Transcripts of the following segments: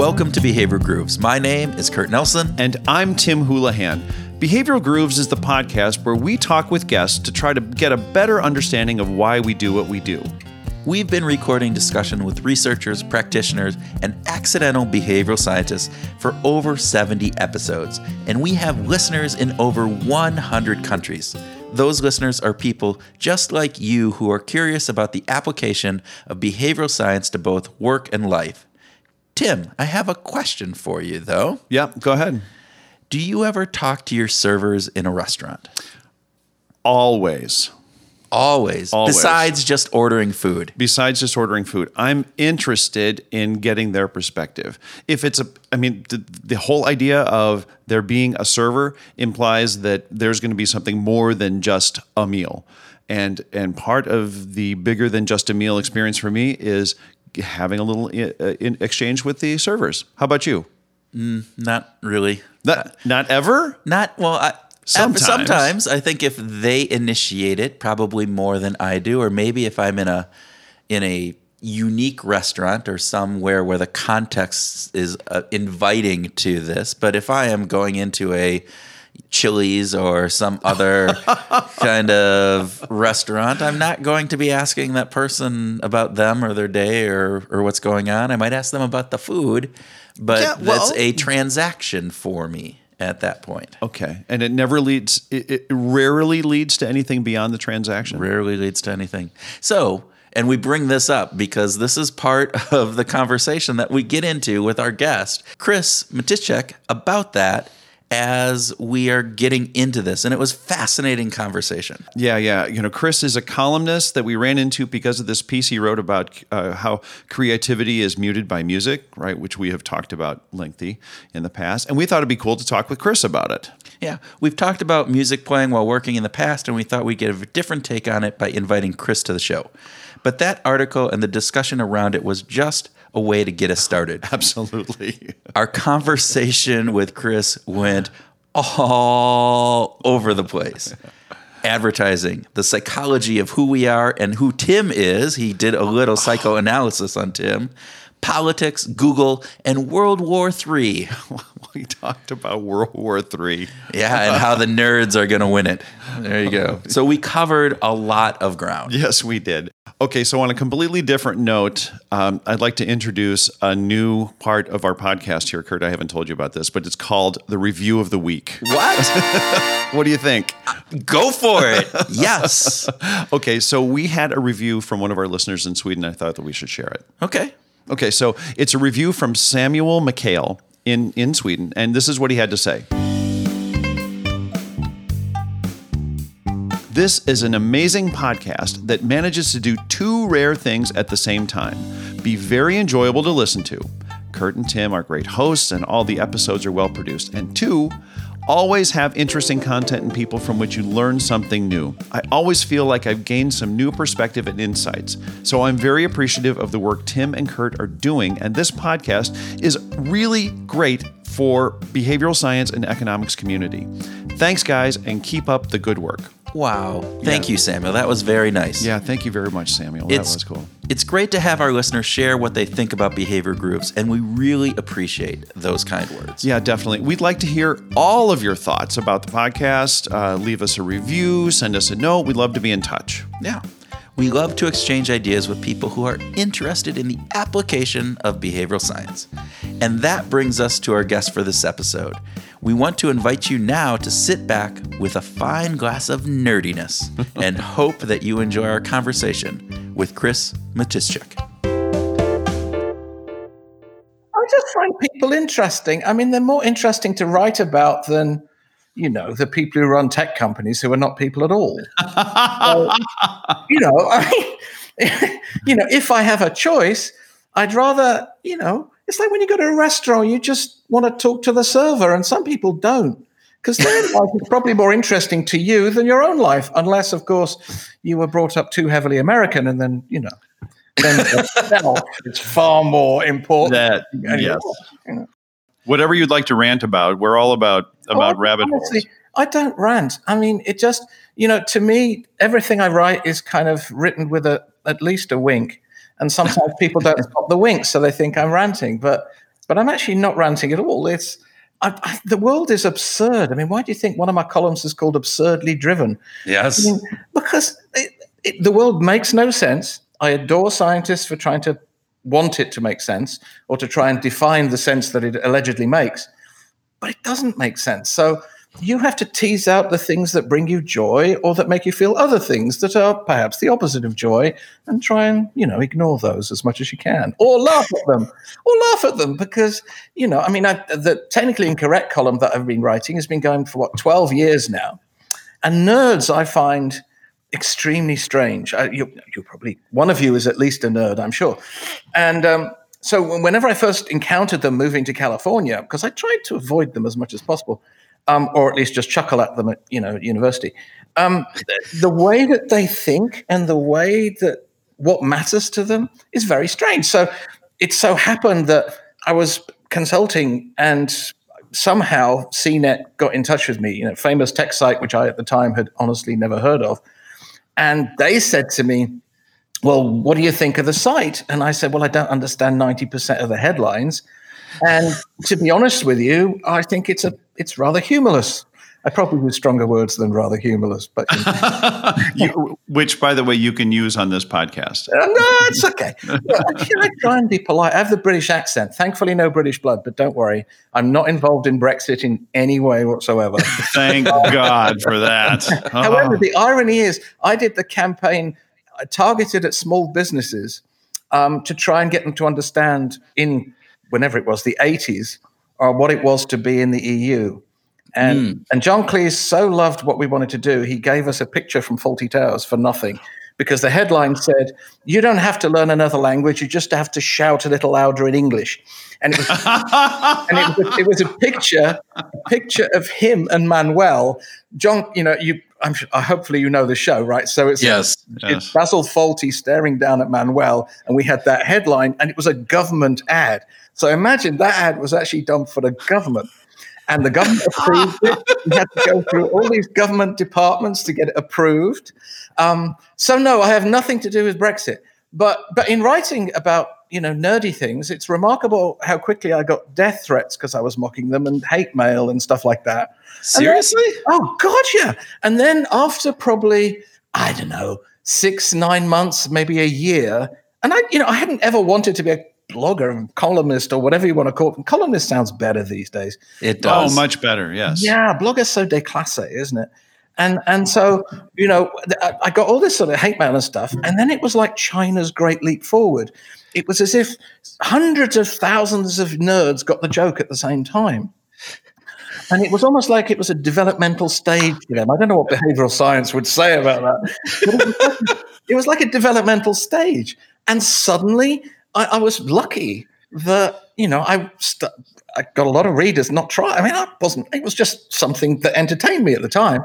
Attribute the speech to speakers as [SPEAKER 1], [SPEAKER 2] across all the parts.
[SPEAKER 1] Welcome to Behavioral Grooves. My name is Kurt Nelson.
[SPEAKER 2] And I'm Tim Houlihan. Behavioral Grooves is the podcast where we talk with guests to try to get a better understanding of why we do what we do.
[SPEAKER 1] We've been recording discussion with researchers, practitioners, and accidental behavioral scientists for over 70 episodes, and we have listeners in over 100 countries. Those listeners are people just like you who are curious about the application of behavioral science to both work and life. Tim, I have a question for you, though.
[SPEAKER 2] Yeah, go ahead.
[SPEAKER 1] Do you ever talk to your servers in a restaurant?
[SPEAKER 2] Always.
[SPEAKER 1] Always.
[SPEAKER 2] Always.
[SPEAKER 1] Besides just ordering food.
[SPEAKER 2] Besides just ordering food, I'm interested in getting their perspective. If it's a, I mean, the, the whole idea of there being a server implies that there's going to be something more than just a meal. And, and part of the bigger than just a meal experience for me is having a little uh, in exchange with the servers. How about you?
[SPEAKER 1] Not really.
[SPEAKER 2] Not, not ever?
[SPEAKER 1] Not well. I,
[SPEAKER 2] Sometimes.
[SPEAKER 1] sometimes I think if they initiate it, probably more than I do, or maybe if I'm in a in a unique restaurant or somewhere where the context is uh, inviting to this. But if I am going into a Chili's or some other kind of restaurant, I'm not going to be asking that person about them or their day or or what's going on. I might ask them about the food, but
[SPEAKER 2] Yeah,
[SPEAKER 1] that's a transaction for me at that point.
[SPEAKER 2] Okay. And it never leads, it, it rarely leads to anything beyond the transaction.
[SPEAKER 1] rarely leads to anything. So, and we bring this up because this is part of the conversation that we get into with our guest, Chris Matyszczyk, about that as we are getting into this. And it was fascinating conversation.
[SPEAKER 2] Yeah, yeah. You know, Chris is a columnist that we ran into because of this piece he wrote about uh, how creativity is muted by music, right? Which we have talked about lengthy in the past. And we thought it'd be cool to talk with Chris about it.
[SPEAKER 1] Yeah, we've talked about music playing while working in the past, and we thought we'd get a different take on it by inviting Chris to the show. But that article and the discussion around it was just a way to get us started.
[SPEAKER 2] Absolutely.
[SPEAKER 1] our conversation with Chris went all over the place. Advertising, the psychology of who we are and who Tim is. He did a little psychoanalysis on Tim. Politics, Google, and World War III.
[SPEAKER 2] we talked about World War III.
[SPEAKER 1] Yeah, and how the nerds are going to win it. There you go. So we covered a lot of ground.
[SPEAKER 2] Yes, we did. Okay, so on a completely different note, um, I'd like to introduce a new part of our podcast here, Kurt. I haven't told you about this, but it's called the Review of the Week.
[SPEAKER 1] What?
[SPEAKER 2] What do you think?
[SPEAKER 1] Go for it. Yes.
[SPEAKER 2] Okay, so we had a review from one of our listeners in Sweden. I thought that we should share it.
[SPEAKER 1] Okay.
[SPEAKER 2] Okay, so it's a review from Samuel McHale in, in Sweden, and this is what he had to say. This is an amazing podcast that manages to do two rare things at the same time be very enjoyable to listen to. Kurt and Tim are great hosts, and all the episodes are well produced. And two, always have interesting content and people from which you learn something new. I always feel like I've gained some new perspective and insights. So I'm very appreciative of the work Tim and Kurt are doing, and this podcast is really great for behavioral science and economics community. Thanks, guys, and keep up the good work.
[SPEAKER 1] Wow. Thank
[SPEAKER 2] Yeah.
[SPEAKER 1] you, Samuel. That was very nice.
[SPEAKER 2] Yeah, thank you very much, Samuel. That was cool.
[SPEAKER 1] It's great to have our listeners share what they think about Behavioral Grooves, and we really appreciate those kind words.
[SPEAKER 2] Yeah, definitely. We'd like to hear all of your thoughts about the podcast. Uh, leave us a review, send us a note. We'd love to be in touch.
[SPEAKER 1] Yeah. We love to exchange ideas with people who are interested in the application of behavioral science. And that brings us to our guest for this episode. We want to invite you now to sit back with a fine glass of nerdiness and hope that you enjoy our conversation with Chris Matyszczyk.
[SPEAKER 3] I just find people interesting. I mean, they're more interesting to write about than, you know, the people who run tech companies who are not people at all. So, you know, I mean, you know, if I have a choice, I'd rather, you know, it's like when you go to a restaurant, you just want to talk to the server, and some people don't. Because their life is probably more interesting to you than your own life, unless, of course, you were brought up too heavily American, and then you know, then it's far more important.
[SPEAKER 2] That yes.
[SPEAKER 3] you know.
[SPEAKER 2] Whatever you'd like to rant about, we're all about oh, about
[SPEAKER 3] Oh,
[SPEAKER 2] rabbit
[SPEAKER 3] honestly,
[SPEAKER 2] holes.
[SPEAKER 3] I don't rant. I mean, it just, you know, to me, everything I write is kind of written with a at least a wink. And sometimes people don't stop the wink, so they think I'm ranting. But but I'm actually not ranting at all. It's I, I, the world is absurd. I mean, why do you think one of my columns is called "Absurdly Driven"?
[SPEAKER 1] Yes,
[SPEAKER 3] I mean, because it, it, the world makes no sense. I adore scientists for trying to want it to make sense or to try and define the sense that it allegedly makes, but it doesn't make sense. So you have to tease out the things that bring you joy or that make you feel other things that are perhaps the opposite of joy and try and you know ignore those as much as you can or laugh at them or laugh at them because you know i mean I, the technically incorrect column that i've been writing has been going for what 12 years now. And nerds i find extremely strange. I, you, you probably one of you is at least a nerd i'm sure. And um, so whenever i first encountered them moving to california because i tried to avoid them as much as possible um, or at least just chuckle at them at you know university. Um, the way that they think and the way that what matters to them is very strange. So it so happened that I was consulting and somehow CNET got in touch with me, you know, famous tech site which I at the time had honestly never heard of, and they said to me. Well, what do you think of the site? And I said, Well, I don't understand 90% of the headlines. And to be honest with you, I think it's a it's rather humorless. I probably use stronger words than rather humorless, but
[SPEAKER 2] you, which, by the way, you can use on this podcast.
[SPEAKER 3] Uh, no, it's okay. I try and be polite. I have the British accent. Thankfully, no British blood, but don't worry, I'm not involved in Brexit in any way whatsoever.
[SPEAKER 2] Thank God for that.
[SPEAKER 3] Oh. However, the irony is, I did the campaign uh, targeted at small businesses um, to try and get them to understand in whenever it was the 80s or what it was to be in the EU. And mm. and John Cleese so loved what we wanted to do, he gave us a picture from Fawlty Towers for nothing. Because the headline said, "You don't have to learn another language; you just have to shout a little louder in English." And it was, and it was, a, it was a picture, a picture of him and Manuel. John, you know, you I'm sure, uh, hopefully you know the show, right? So it's
[SPEAKER 1] yes,
[SPEAKER 3] it's yes. Basil Fawlty staring down at Manuel, and we had that headline, and it was a government ad. So imagine that ad was actually done for the government. And the government approved it. We had to go through all these government departments to get it approved. Um, so no, I have nothing to do with Brexit. But but in writing about you know nerdy things, it's remarkable how quickly I got death threats because I was mocking them and hate mail and stuff like that.
[SPEAKER 1] Seriously?
[SPEAKER 3] Then, oh God, yeah. And then after probably I don't know six nine months, maybe a year, and I you know I hadn't ever wanted to be a blogger, and columnist, or whatever you want to call it. Columnist sounds better these days.
[SPEAKER 1] It oh, does.
[SPEAKER 2] Oh, much better. Yes.
[SPEAKER 3] Yeah, blogger's so déclassé, isn't it? And and so you know, I got all this sort of hate mail and stuff, and then it was like China's great leap forward. It was as if hundreds of thousands of nerds got the joke at the same time. And it was almost like it was a developmental stage for them. I don't know what behavioral science would say about that. It was, like, a developmental stage. And suddenly I, I was lucky that you know I st- I got a lot of readers. Not try. I mean, I wasn't. It was just something that entertained me at the time.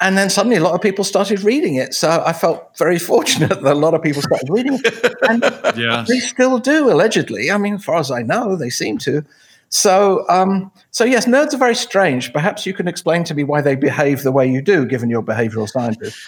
[SPEAKER 3] And then suddenly a lot of people started reading it. So I felt very fortunate that a lot of people started reading it. And yes. they still do, allegedly. I mean, as far as I know, they seem to. So, um, so yes, nerds are very strange. Perhaps you can explain to me why they behave the way you do, given your behavioral scientist.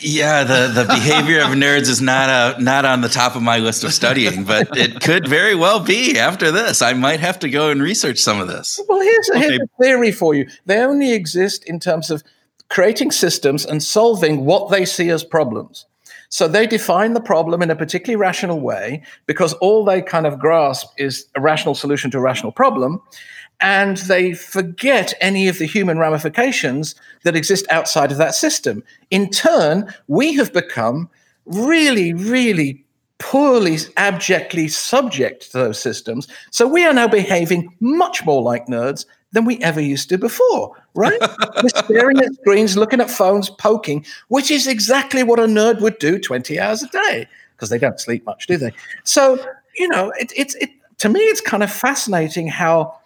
[SPEAKER 1] Yeah, the, the behavior of nerds is not a, not on the top of my list of studying, but it could very well be after this. I might have to go and research some of this.
[SPEAKER 3] Well, here's, okay. here's a theory for you. They only exist in terms of creating systems and solving what they see as problems. So they define the problem in a particularly rational way because all they kind of grasp is a rational solution to a rational problem. And they forget any of the human ramifications that exist outside of that system. In turn, we have become really, really poorly, abjectly subject to those systems. So we are now behaving much more like nerds than we ever used to before, right? We're staring at screens, looking at phones, poking, which is exactly what a nerd would do 20 hours a day because they don't sleep much, do they? So, you know, it, it's it, to me, it's kind of fascinating how,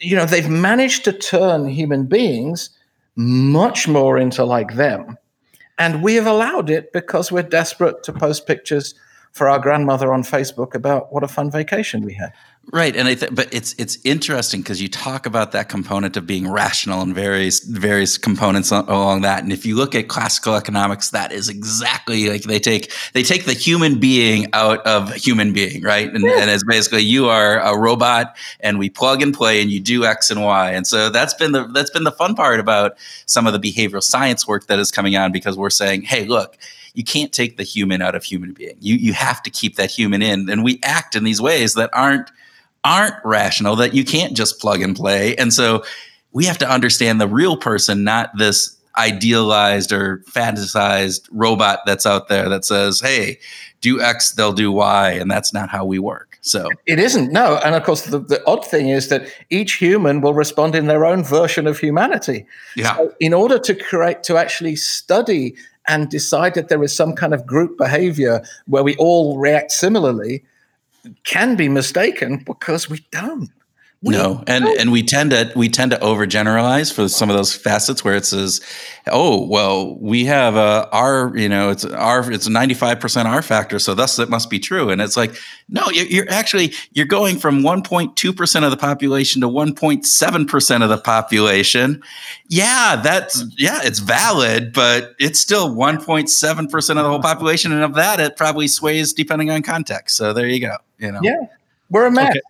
[SPEAKER 3] you know, they've managed to turn human beings much more into like them. And we have allowed it because we're desperate to post pictures for our grandmother on Facebook about what a fun vacation we had.
[SPEAKER 1] Right, and I th- but it's it's interesting because you talk about that component of being rational and various various components along that. And if you look at classical economics, that is exactly like they take they take the human being out of human being, right? And, yeah. and it's basically you are a robot, and we plug and play, and you do X and Y. And so that's been the that's been the fun part about some of the behavioral science work that is coming on because we're saying, hey, look you can't take the human out of human being. You you have to keep that human in, and we act in these ways that aren't aren't rational that you can't just plug and play. And so we have to understand the real person, not this idealized or fantasized robot that's out there that says, hey, do X, they'll do Y. And that's not how we work. So
[SPEAKER 3] it isn't. No. And of course, the, the odd thing is that each human will respond in their own version of humanity.
[SPEAKER 1] Yeah.
[SPEAKER 3] So in order to create, to actually study and decide that there is some kind of group behavior where we all react similarly, can be mistaken because we don't.
[SPEAKER 1] We no, and don't. and we tend to we tend to overgeneralize for some of those facets where it says, "Oh, well, we have uh, our you know, it's our it's a ninety five percent R factor, so thus it must be true." And it's like, no, you're actually you're going from one point two percent of the population to one point seven percent of the population. Yeah, that's yeah, it's valid, but it's still one point seven percent of the whole population, and of that, it probably sways depending on context. So there you go. You know?
[SPEAKER 3] Yeah, we're a mess. Okay.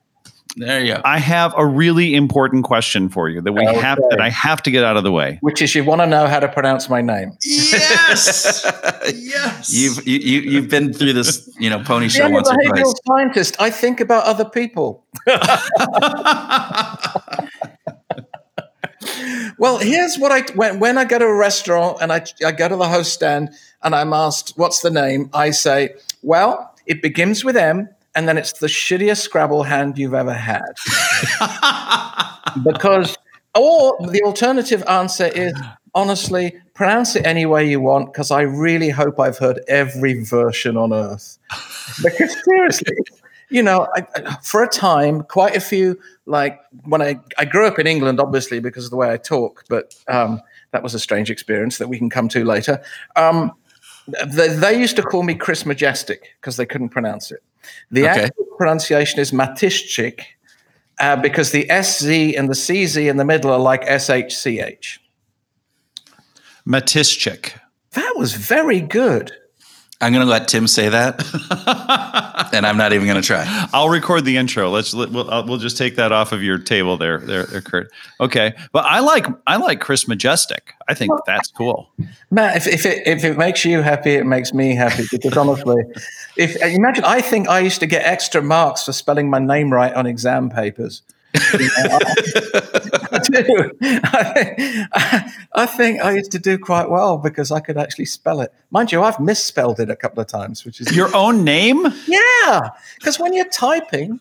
[SPEAKER 1] There you go.
[SPEAKER 2] I have a really important question for you that we okay. have that I have to get out of the way.
[SPEAKER 3] Which is, you want to know how to pronounce my name?
[SPEAKER 1] Yes, yes. You've you, you you've been through this, you know, pony show once or twice.
[SPEAKER 3] behavioral scientist. I think about other people. well, here's what I when when I go to a restaurant and I I go to the host stand and I'm asked what's the name, I say, well it begins with M, and then it's the shittiest Scrabble hand you've ever had. because, or the alternative answer is honestly, pronounce it any way you want, because I really hope I've heard every version on earth. Because seriously, you know, I, for a time, quite a few, like when I, I grew up in England, obviously, because of the way I talk, but um, that was a strange experience that we can come to later. Um, they, they, used to call me Chris Majestic because they couldn't pronounce it. The okay. actual pronunciation is Matishchik uh, because the SZ and the CZ in the middle are like SHCH.
[SPEAKER 2] Matishchik.
[SPEAKER 3] That was very good.
[SPEAKER 1] I'm going to let Tim say that, and I'm not even going to try.
[SPEAKER 2] I'll record the intro. Let's we'll, uh, we'll just take that off of your table there, there, there, Kurt. Okay, but I like I like Chris Majestic. I think well, that's cool.
[SPEAKER 3] Matt, if, if it if it makes you happy, it makes me happy. Because honestly, if imagine, I think I used to get extra marks for spelling my name right on exam papers. I do. I, I, think I used to do quite well because I could actually spell it. Mind you, I've misspelled it a couple of times, which is
[SPEAKER 2] your own name.
[SPEAKER 3] Yeah, because when you're typing,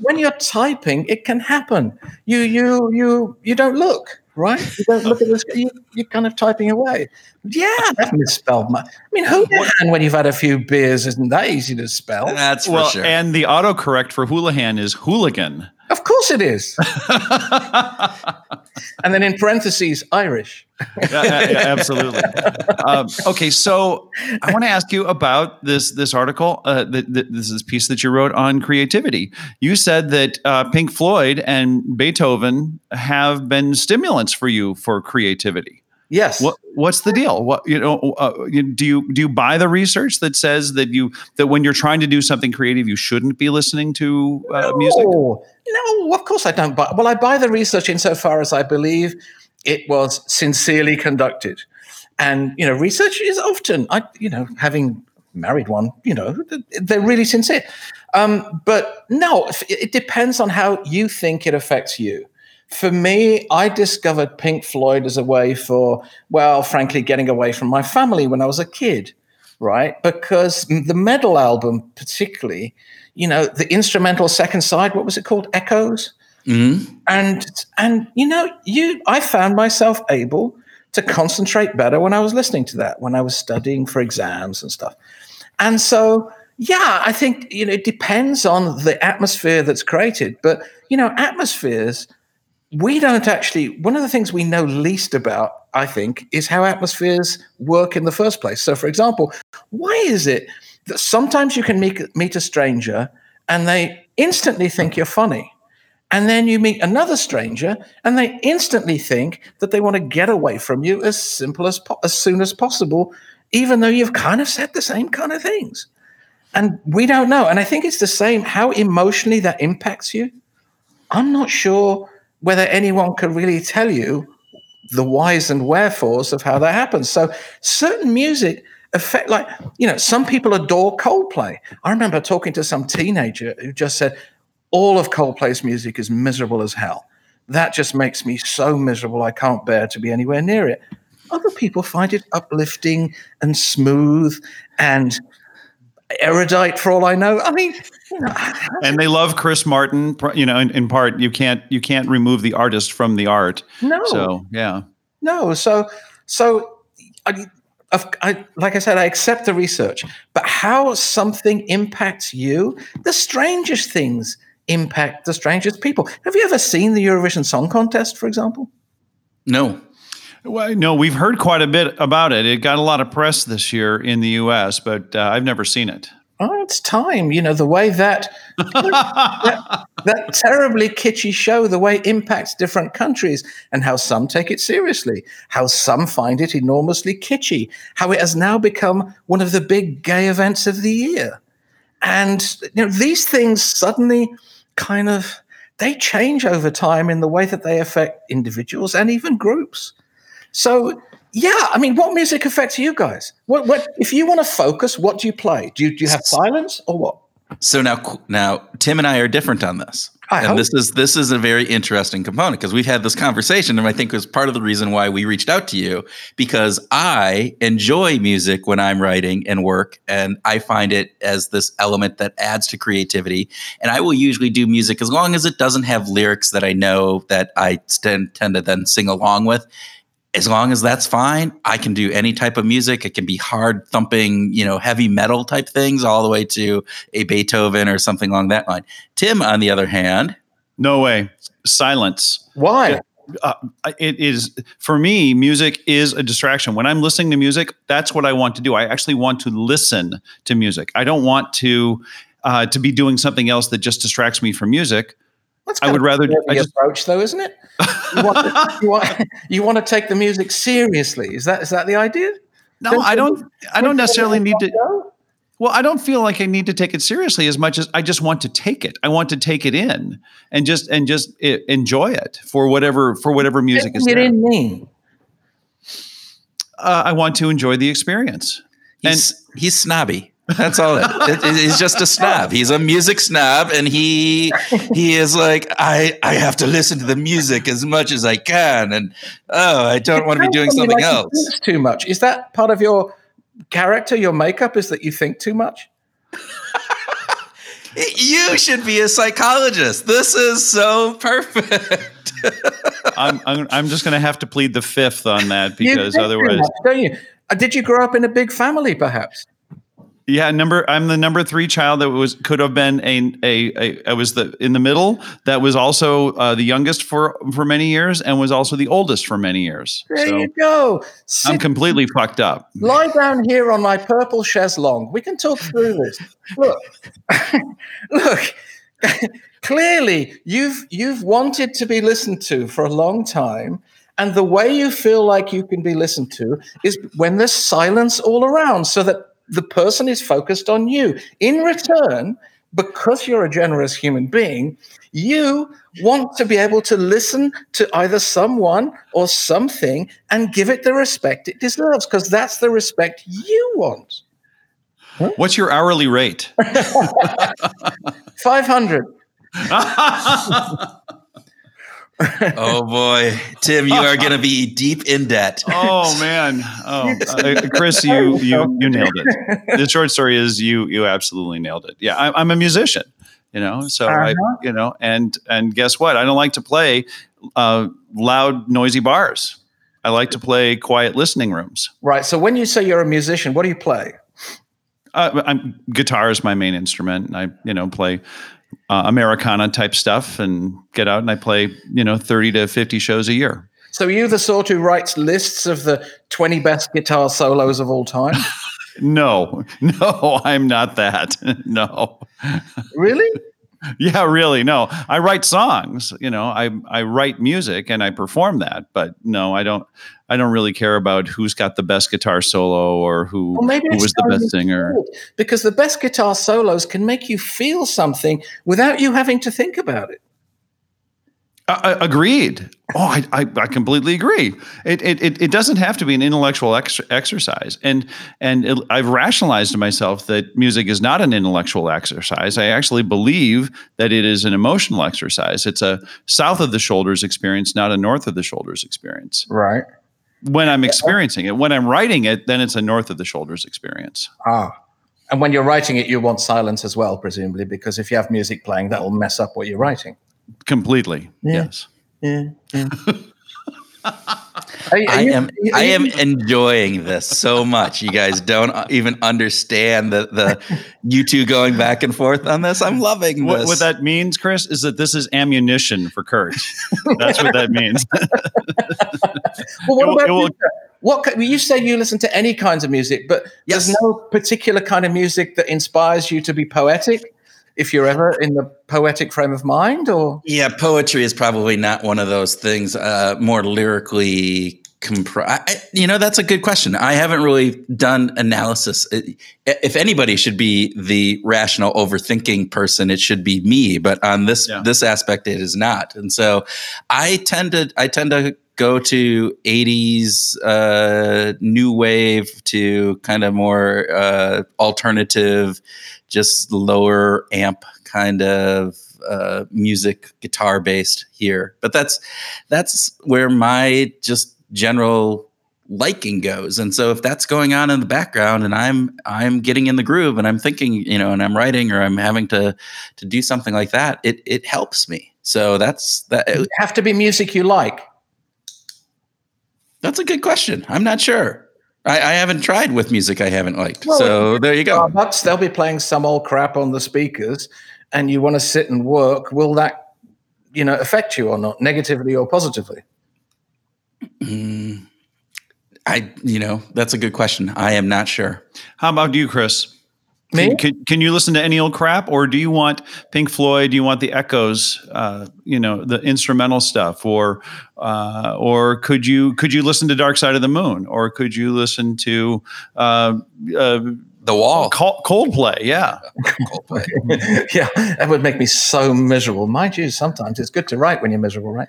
[SPEAKER 3] when you're typing, it can happen. You you you you don't look right. You don't look at this. You, you're kind of typing away. Yeah, I've misspelled my. I mean, Houlihan when you've had a few beers isn't that easy to spell?
[SPEAKER 1] That's for
[SPEAKER 2] well,
[SPEAKER 1] sure.
[SPEAKER 2] And the autocorrect for Houlihan is hooligan.
[SPEAKER 3] Of course it is. and then in parentheses, Irish.
[SPEAKER 2] yeah, yeah, absolutely. Um, okay, so I want to ask you about this this article. Uh, this is piece that you wrote on creativity. You said that uh, Pink Floyd and Beethoven have been stimulants for you for creativity.
[SPEAKER 3] Yes.
[SPEAKER 2] What What's the deal? What you know? Uh, do you do you buy the research that says that you that when you're trying to do something creative, you shouldn't be listening to uh, no, music?
[SPEAKER 3] No, of course I don't buy. Well, I buy the research insofar as I believe it was sincerely conducted, and you know, research is often I you know having married one, you know, they're really sincere. Um, but no, it depends on how you think it affects you for me, I discovered Pink Floyd as a way for, well, frankly, getting away from my family when I was a kid, right? Because the Meddle album, particularly, you know, the instrumental second side, what was it called? Echoes.
[SPEAKER 1] Mm-hmm.
[SPEAKER 3] And and you know, you I found myself able to concentrate better when I was listening to that, when I was studying for exams and stuff. And so, yeah, I think you know it depends on the atmosphere that's created, but you know, atmospheres we don't actually one of the things we know least about i think is how atmospheres work in the first place so for example why is it that sometimes you can meet, meet a stranger and they instantly think you're funny. And then you meet another stranger and they instantly think that they want to get away from you as simple as po- as soon as possible, even though you've kind of said the same kind of things. And we don't know. And I think it's the same how emotionally that impacts you. I'm not sure whether anyone can really tell you the whys and wherefores of how that happens. So certain music affect like you know some people adore Coldplay. I remember talking to some teenager who just said all of Coldplay's music is miserable as hell. That just makes me so miserable I can't bear to be anywhere near it. Other people find it uplifting and smooth and erudite for all I know. I mean, you know,
[SPEAKER 2] and they love Chris Martin. You know, in, in, part, you can't you can't remove the artist from the art.
[SPEAKER 3] No.
[SPEAKER 2] So yeah.
[SPEAKER 3] No. So so I, I, like I said, I accept the research, but how something impacts you, the strangest things impact the strangest people. Have you ever seen the Eurovision Song Contest, for example?
[SPEAKER 1] No.
[SPEAKER 2] Well, no, we've heard quite a bit about it. It got a lot of press this year in the U.S., but uh, I've never seen it.
[SPEAKER 3] Oh, it's time. You know the way that, that that terribly kitschy show, the way it impacts different countries, and how some take it seriously, how some find it enormously kitschy, how it has now become one of the big gay events of the year, and you know these things suddenly kind of they change over time in the way that they affect individuals and even groups. So yeah, I mean, what music affects you guys? What, what if you want to focus? What do you play? Do you, do you have silence or what?
[SPEAKER 1] So now, now Tim and I are different on this,
[SPEAKER 3] I
[SPEAKER 1] and this is this is a very interesting component because we've had this conversation, and I think it was part of the reason why we reached out to you because I enjoy music when I'm writing and work, and I find it as this element that adds to creativity. And I will usually do music as long as it doesn't have lyrics that I know that I tend tend to then sing along with as long as that's fine, I can do any type of music. It can be hard thumping, you know, heavy metal type things, all the way to a Beethoven or something along that line. Tim, on the other hand,
[SPEAKER 2] no way, silence.
[SPEAKER 3] Why?
[SPEAKER 2] Uh, it is for me. Music is a distraction. When I'm listening to music, that's what I want to do. I actually want to listen to music. I don't want to uh, to be doing something else that just distracts me from music.
[SPEAKER 3] That's
[SPEAKER 2] I would rather.
[SPEAKER 3] the
[SPEAKER 2] I just,
[SPEAKER 3] approach, though, isn't it? You want, to, you, want, you want to take the music seriously. Is that is that the idea?
[SPEAKER 2] no, I don't. I don't necessarily need to. Well, I don't feel like I need to take it seriously as much as I just want to take it. I want to take it in and just and just i enjoy it for whatever for whatever music is there.
[SPEAKER 3] it in me.
[SPEAKER 2] Uh, I want to enjoy the experience.
[SPEAKER 1] he's he's snobby. That's all. It, it, it- he's just a snob. He's a music snob, and he he is like I I have to listen to the music as much as I can, and oh, I don't want to be doing something
[SPEAKER 3] like he
[SPEAKER 1] else.
[SPEAKER 3] thinks Too much. Is that part of your character, your makeup? Is that you think too much?
[SPEAKER 1] You should be a psychologist. This is so perfect.
[SPEAKER 2] I'm, I'm I'm just going to have to plead the fifth on that
[SPEAKER 3] You
[SPEAKER 2] because
[SPEAKER 3] think too
[SPEAKER 2] otherwise,
[SPEAKER 3] much, don't you? Uh, did you grow up in a big family, perhaps?
[SPEAKER 2] Yeah. Number I'm the number three child that was could have been a a, a I was the in the middle that was also uh, the youngest for for many years and was also the oldest for many years.
[SPEAKER 3] There
[SPEAKER 2] so
[SPEAKER 3] you go.
[SPEAKER 2] I'm
[SPEAKER 3] Sit,
[SPEAKER 2] completely fucked up.
[SPEAKER 3] lie down here on my purple chaise longue. We can talk through this. Look, look. Clearly, you've you've wanted to be listened to for a long time, and the way you feel like you can be listened to is when there's silence all around, so that the person is focused on you. In return, because you're a generous human being, you want to be able to listen to either someone or something and give it the respect it deserves, because that's the respect you want.
[SPEAKER 2] What's your hourly rate?
[SPEAKER 3] 500.
[SPEAKER 1] oh boy, Tim, you are going to be deep in debt.
[SPEAKER 2] Oh man, oh uh, Chris, you you you nailed it. The short story is you you absolutely nailed it. Yeah, I, I'm a musician, you know, so I
[SPEAKER 3] Uh-huh.
[SPEAKER 2] you know, and and guess what? I don't like to play uh, loud, noisy bars. I like to play quiet listening rooms.
[SPEAKER 3] Right. So when you say you're a musician, what do you play?
[SPEAKER 2] Uh, I'm, guitar is my main instrument. and I you know play uh, Americana type stuff and get out and I play you know 30 to 50 shows a year.
[SPEAKER 3] So are you the sort who writes lists of the 20 best guitar solos of all time?
[SPEAKER 2] No, no, I'm not that. no.
[SPEAKER 3] Really?
[SPEAKER 2] Yeah, really. No, I write songs. You know, I I write music and I perform that. But no, I don't. I don't really care about who's got the best guitar solo or who,
[SPEAKER 3] Well, maybe
[SPEAKER 2] who was the best singer.
[SPEAKER 3] Because the best guitar solos can make you feel something without you having to think about it.
[SPEAKER 2] Uh, agreed. Oh, I, I, I completely agree. It, it, it, it doesn't have to be an intellectual ex- exercise. And, and it, I've rationalized to myself that music is not an intellectual exercise. I actually believe that it is an emotional exercise. It's a south of the shoulders experience, not a north of the shoulders experience.
[SPEAKER 3] Right.
[SPEAKER 2] When I'm experiencing it, when I'm writing it, then it's a north of the shoulders experience.
[SPEAKER 3] Ah. And when you're writing it, you want silence as well, presumably, because if you have music playing, that'll mess up what you're writing.
[SPEAKER 2] Completely.
[SPEAKER 3] Yeah.
[SPEAKER 2] Yes.
[SPEAKER 3] Yeah. yeah. Are are
[SPEAKER 1] I
[SPEAKER 3] you-
[SPEAKER 1] am
[SPEAKER 3] you-
[SPEAKER 1] I am enjoying this so much. You guys don't even understand the the you two going back and forth on this. I'm loving
[SPEAKER 2] What,
[SPEAKER 1] this.
[SPEAKER 2] what that means, Chris, is that this is ammunition for Kurt. That's what that means.
[SPEAKER 3] Well, what
[SPEAKER 2] It
[SPEAKER 3] about
[SPEAKER 2] it will-
[SPEAKER 3] you? What you say you listen to any kinds of music, but
[SPEAKER 1] Yes.
[SPEAKER 3] there's no particular kind of music that inspires you to be poetic. If you're ever in the poetic frame of mind, or
[SPEAKER 1] Yeah, poetry is probably not one of those things. Uh, more lyrically comprised. You know, that's a good question. I haven't really done analysis. It- If anybody should be the rational, overthinking person, it should be me. But on this
[SPEAKER 2] Yeah.
[SPEAKER 1] this aspect, it is not. And so, I tend to I tend to go to 80s uh, new wave to kind of more uh, alternative just lower amp kind of uh, music guitar based here. But that's that's where my just general liking goes. And so if that's going on in the background and i'm i'm getting in the groove and i'm thinking you know and i'm writing or i'm having to to do something like that it it helps me. So that's that
[SPEAKER 3] it have to be music you like?
[SPEAKER 1] that's a good question. I'm not sure i, I haven't tried with music i haven't liked
[SPEAKER 3] Well,
[SPEAKER 1] so there you go
[SPEAKER 3] Starbucks, they'll be playing some old crap on the speakers, and you want to sit and work. Will that, you know, affect you or not, negatively or positively?
[SPEAKER 1] Mm, I, you know, that's a good question. I am not sure.
[SPEAKER 2] How about you, Chris?
[SPEAKER 3] Me?
[SPEAKER 2] Can, can, can you listen to any old crap, or do you want Pink Floyd? Do you want the Echoes? Uh, you know, the instrumental stuff, or uh, or could you could you listen to Dark Side of the Moon, or could you listen to uh, uh,
[SPEAKER 1] The wall.
[SPEAKER 2] Col- Coldplay? Yeah,
[SPEAKER 1] Coldplay.
[SPEAKER 3] yeah, that would make me so miserable. Mind you, sometimes it's good to write when you're miserable, right?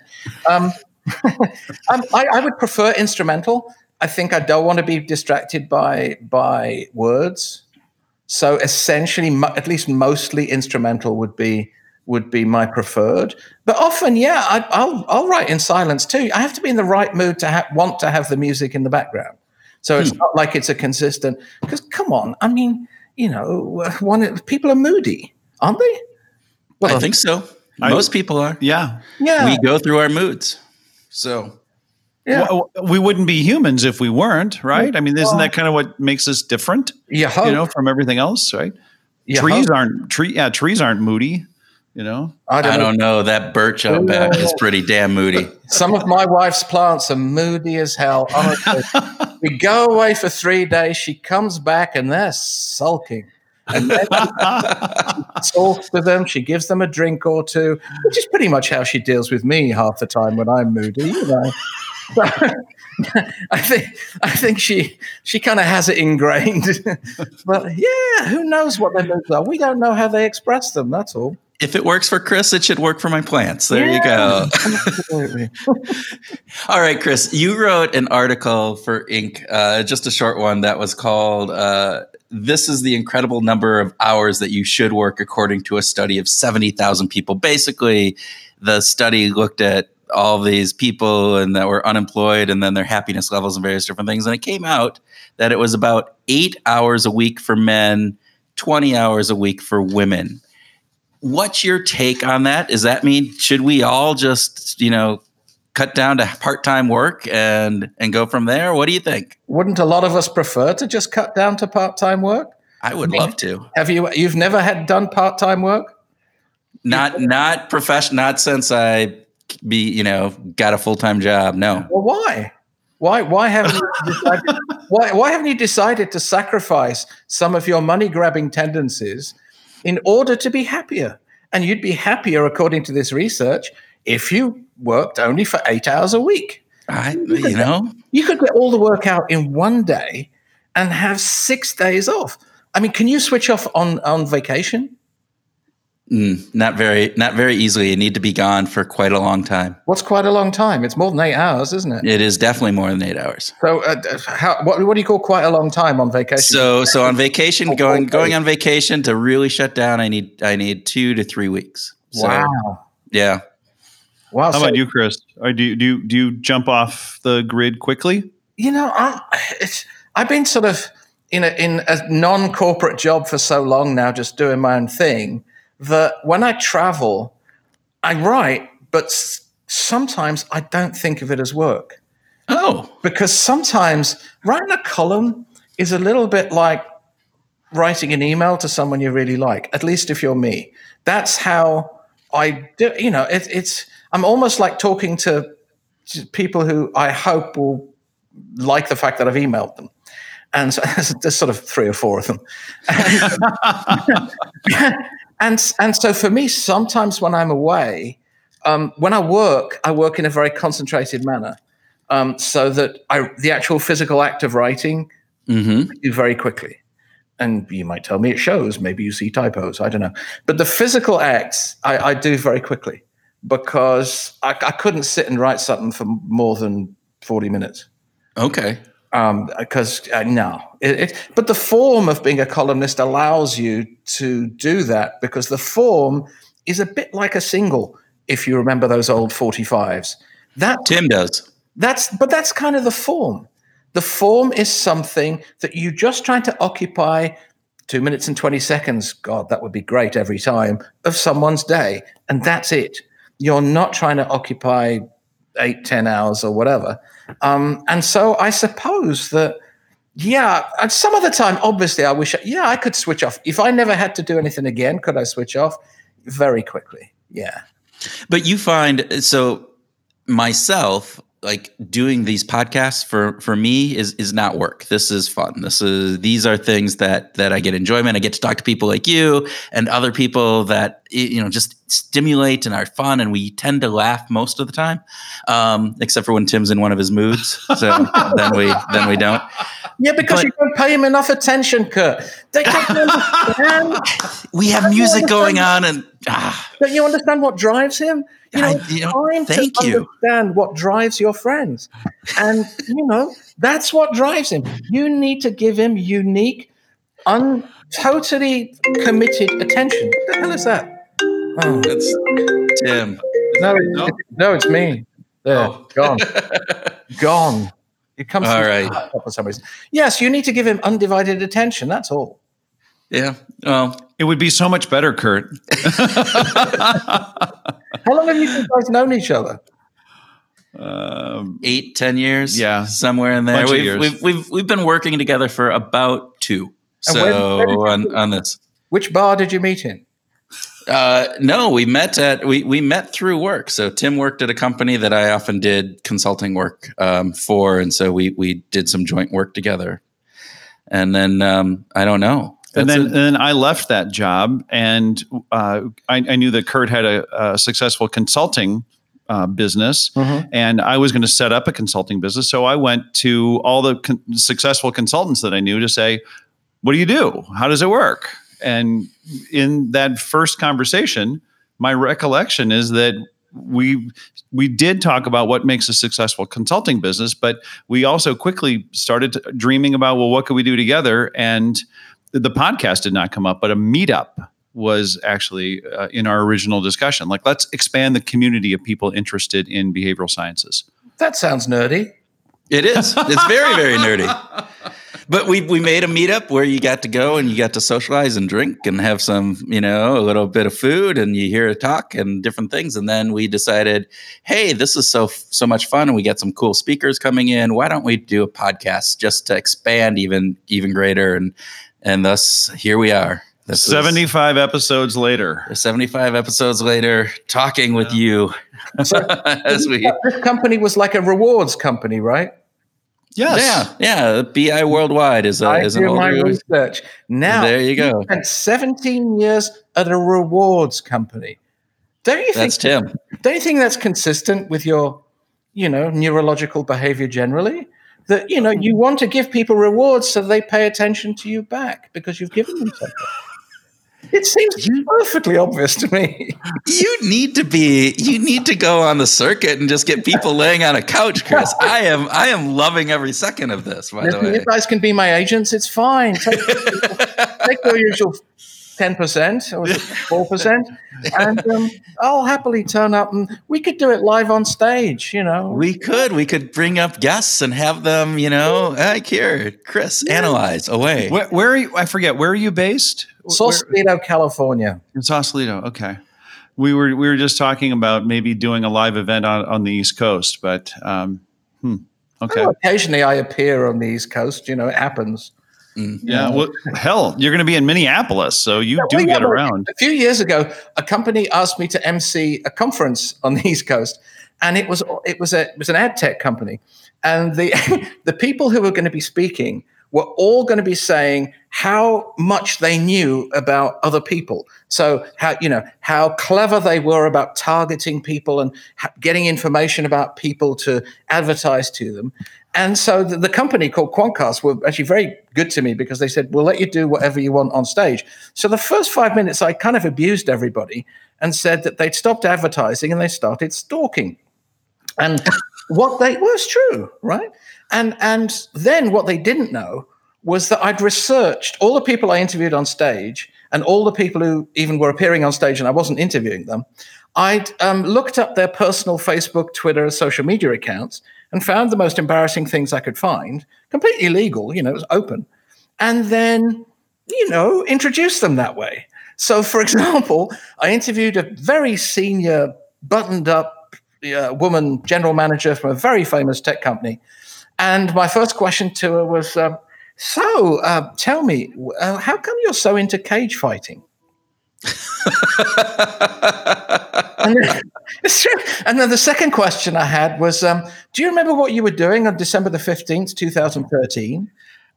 [SPEAKER 3] Um, um, I, I would prefer instrumental. I think I don't want to be distracted by by words. So essentially, mo- at least mostly instrumental would be would be my preferred. But often, yeah, I, I'll I'll write in silence too. I have to be in the right mood to ha- want to have the music in the background. So it's hmm. not like it's a consistent. Because come on, I mean, you know, one people are moody, aren't they?
[SPEAKER 1] I think so.
[SPEAKER 2] I-
[SPEAKER 1] Most people are.
[SPEAKER 2] yeah.
[SPEAKER 3] Yeah,
[SPEAKER 1] We go through our moods. So
[SPEAKER 3] yeah.
[SPEAKER 2] W- we wouldn't be humans if we weren't, right? I mean, isn't that kind of what makes us different?
[SPEAKER 3] you hope.
[SPEAKER 2] You know, from everything else, right?
[SPEAKER 3] you
[SPEAKER 2] trees
[SPEAKER 3] hope.
[SPEAKER 2] aren't tree. Yeah, trees aren't moody. You know,
[SPEAKER 3] I don't,
[SPEAKER 1] I
[SPEAKER 3] know.
[SPEAKER 1] don't know. That birch out back is pretty damn moody.
[SPEAKER 3] Some of my wife's plants are moody as hell. Honestly, we go away for three days. She comes back and they're sulking. And then she talks to them. She gives them a drink or two, which is pretty much how she deals with me half the time when I'm moody. You know. So, I think I think she she kind of has it ingrained. but yeah, who knows what their moods are? We don't know how they express them. That's all.
[SPEAKER 1] If it works for Chris, it should work for my plants. There you go.
[SPEAKER 3] Absolutely.
[SPEAKER 1] All right, Chris, you wrote an article for Inc., uh, just a short one that was called uh, This is the Incredible Number of Hours That You Should Work According to a Study of 70,000 People. Basically, the study looked at all these people and that were unemployed and then their happiness levels and various different things. And it came out that it was about eight hours a week for men, 20 hours a week for women. What's your take on that? Does that mean should we all just, you know, cut down to part-time work and and go from there? What do you think?
[SPEAKER 3] Wouldn't a lot of us prefer to just cut down to part-time work?
[SPEAKER 1] I would love to.
[SPEAKER 3] Have you? You've never had done part-time work?
[SPEAKER 1] Not not profession not since I be, you know, got a full-time job. No.
[SPEAKER 3] Well, why? Why why haven't you decided, why why haven't you decided to sacrifice some of your money grabbing tendencies in order to be happier? And you'd be happier, according to this research, if you worked only for eight hours a week.
[SPEAKER 1] I, you know,
[SPEAKER 3] You could get all the work out in one day and have six days off. I mean, can you switch off on, on vacation?
[SPEAKER 1] Mm, not very, not very easily. You need to be gone for quite a long time.
[SPEAKER 3] What's quite a long time? It's more than eight hours, isn't it?
[SPEAKER 1] It is definitely more than eight hours.
[SPEAKER 3] So, uh, how, what, what do you call quite a long time on vacation?
[SPEAKER 1] So, so on vacation, going going on vacation to really shut down, I need I need two to three weeks. So,
[SPEAKER 3] wow.
[SPEAKER 1] Yeah.
[SPEAKER 3] Wow.
[SPEAKER 2] How
[SPEAKER 3] so-
[SPEAKER 2] about you, Chris? Or do you, do you, do you jump off the grid quickly?
[SPEAKER 3] you know, I'm, it's, I've been sort of in a, in a non-corporate job for so long now, just doing my own thing, that when I travel, I write, but s- sometimes I don't think of it as work
[SPEAKER 1] Oh,
[SPEAKER 3] because sometimes writing a column is a little bit like writing an email to someone you really like. At least if you're me, that's how I do. You know, it, it's I'm almost like talking to to people who I hope will like the fact that I've emailed them. And so there's sort of three or four of them. And, and, so for me, sometimes when I'm away, um, when I work, I work in a very concentrated manner. Um, so that I, the actual physical act of writing
[SPEAKER 1] hmm
[SPEAKER 3] I do very quickly. And you might tell me it shows. Maybe you see typos. I don't know. But the physical acts I, I do very quickly because I, I couldn't sit and write something for more than 40 minutes.
[SPEAKER 1] okay.
[SPEAKER 3] Um, because uh, no, it, it, but the form of being a columnist allows you to do that because the form is a bit like a single. If you remember those old 45s, that
[SPEAKER 1] Tim does.
[SPEAKER 3] that's but that's kind of the form. The form is something that you just trying to occupy two minutes and 20 seconds. God, that would be great every time of someone's day. And that's it. You're not trying to occupy eight, 10 hours or whatever. Um, and so I suppose that, yeah, at some other time, obviously, I wish, yeah, I could switch off. If I never had to do anything again, could I switch off? Very quickly. Yeah.
[SPEAKER 1] But you find so myself like doing these podcasts for for me is is not work. This is fun. This is these are things that that I get enjoyment. I get to talk to people like you and other people that you know just stimulate and are fun, and we tend to laugh most of the time, um, except for when Tim's in one of his moods. So then we then we don't.
[SPEAKER 3] Yeah, because
[SPEAKER 1] But-
[SPEAKER 3] you don't pay him enough attention, Kurt.
[SPEAKER 1] We have music going on, and ah,
[SPEAKER 3] Don't you understand what drives him? You know,
[SPEAKER 1] I- you know,
[SPEAKER 3] time
[SPEAKER 1] thank
[SPEAKER 3] to
[SPEAKER 1] you.
[SPEAKER 3] understand what drives your friends. And, you know, that's what drives him. You need to give him unique, un- totally committed attention. What the hell is that? Oh,
[SPEAKER 1] that's Tim.
[SPEAKER 3] no,
[SPEAKER 2] No?
[SPEAKER 3] it's, no, it's me. There,
[SPEAKER 2] Oh.
[SPEAKER 3] gone. gone. It comes
[SPEAKER 1] All
[SPEAKER 3] from
[SPEAKER 1] right.
[SPEAKER 3] for some reason. Yes, you need to give him undivided attention. That's all.
[SPEAKER 1] Yeah. Well,
[SPEAKER 2] It would be so much better, Kurt.
[SPEAKER 3] How long have you guys known each other?
[SPEAKER 2] Um,
[SPEAKER 1] eight, ten years.
[SPEAKER 2] Yeah.
[SPEAKER 1] somewhere in there.
[SPEAKER 2] Bunch
[SPEAKER 1] We've,
[SPEAKER 2] years.
[SPEAKER 1] we've we've we've been working together for about two.
[SPEAKER 3] And
[SPEAKER 1] So
[SPEAKER 3] where- where
[SPEAKER 1] on on this,
[SPEAKER 3] Which bar did you meet in?
[SPEAKER 1] uh, no, we met at we we met through work. So Tim worked at a company that I often did consulting work um, for, and so we we did some joint work together. And then um, I don't know.
[SPEAKER 2] And then, and then I left that job, and uh, I, I knew that Kurt had a, a successful consulting uh, business, and I was going to set up a consulting business. So I went to all the con- successful consultants that I knew to say, "What do you do? How does it work?" And in that first conversation, my recollection is that we we did talk about what makes a successful consulting business, but we also quickly started dreaming about well, what could we do together? And the podcast did not come up, but a meetup was actually uh, in our original discussion. Like, let's expand the community of people interested in behavioral sciences.
[SPEAKER 3] That sounds nerdy.
[SPEAKER 1] It is. It's very, very nerdy. But we we made a meetup where you got to go and you got to socialize and drink and have some, you know, a little bit of food and you hear a talk and different things. And then we decided, hey, this is so so much fun and we got some cool speakers coming in. Why don't we do a podcast just to expand even even greater? And and thus here we are. This is
[SPEAKER 2] 75 episodes later.
[SPEAKER 1] 75 episodes later, talking with you
[SPEAKER 3] So
[SPEAKER 1] as we
[SPEAKER 3] this company was like a rewards company, right?
[SPEAKER 2] Yes.
[SPEAKER 1] Yeah, yeah. BI Worldwide is a
[SPEAKER 3] I
[SPEAKER 1] is an
[SPEAKER 3] do my
[SPEAKER 1] older.
[SPEAKER 3] research. Now,
[SPEAKER 1] There you go.
[SPEAKER 3] spent 17 years at a rewards company. Don't you
[SPEAKER 1] That's
[SPEAKER 3] think?
[SPEAKER 1] Tim.
[SPEAKER 3] Don't you think that's consistent with your, you know, neurological behavior generally? That you know you mm. want to give people rewards so they pay attention to you back because you've given them something. It seems perfectly obvious to me.
[SPEAKER 1] You need to be. You need to go on the circuit and just get people laying on a couch, Chris. I am. I am loving every second of this. By the way,
[SPEAKER 3] you guys can be my agents. It's fine. Take, take your usual ten percent or four percent, and um, I'll happily turn up. And we could do it live on stage. You know,
[SPEAKER 1] we could. We could bring up guests and have them. You know, like here, Chris, analyze away.
[SPEAKER 2] Where, where are you? I forget. Where are you based? Where-
[SPEAKER 3] Sausalito, California.
[SPEAKER 2] in Sausalito. Okay. We were we were just talking about maybe doing a live event on, on the East Coast, but um, hmm. Okay.
[SPEAKER 3] Well, occasionally, I appear on the East Coast. You know, it happens. Mm.
[SPEAKER 2] Yeah. Well, hell, you're going to be in Minneapolis, so you do
[SPEAKER 3] Well, yeah,
[SPEAKER 2] get around.
[SPEAKER 3] A few years ago, a company asked me to MC a conference on the East Coast, and it was it was a it was an ad tech company, and the the people who were going to be speaking were all going to be saying how much they knew about other people. So how you know how clever they were about targeting people and getting information about people to advertise to them. And so the, the company called Quantcast were actually very good to me because they said, "We'll let you do whatever you want on stage." So the first five minutes, I kind of abused everybody and said that they'd stopped advertising and they started stalking. And what they was true, right? And and then what they didn't know was that I'd researched all the people I interviewed on stage and all the people who even were appearing on stage and I wasn't interviewing them. I'd um, looked up their personal Facebook, Twitter, social media accounts and found the most embarrassing things I could find, completely legal, you know, it was open. And then, you know, introduced them that way. So, for example, I interviewed a very senior, buttoned up uh, woman general manager from a very famous tech company. And my first question to her was, um, "So, uh, tell me, uh, how come you're so into cage fighting?" And, then, it's true. and then the second question I had was, um, "Do you remember what you were doing on December the fifteenth, 2013?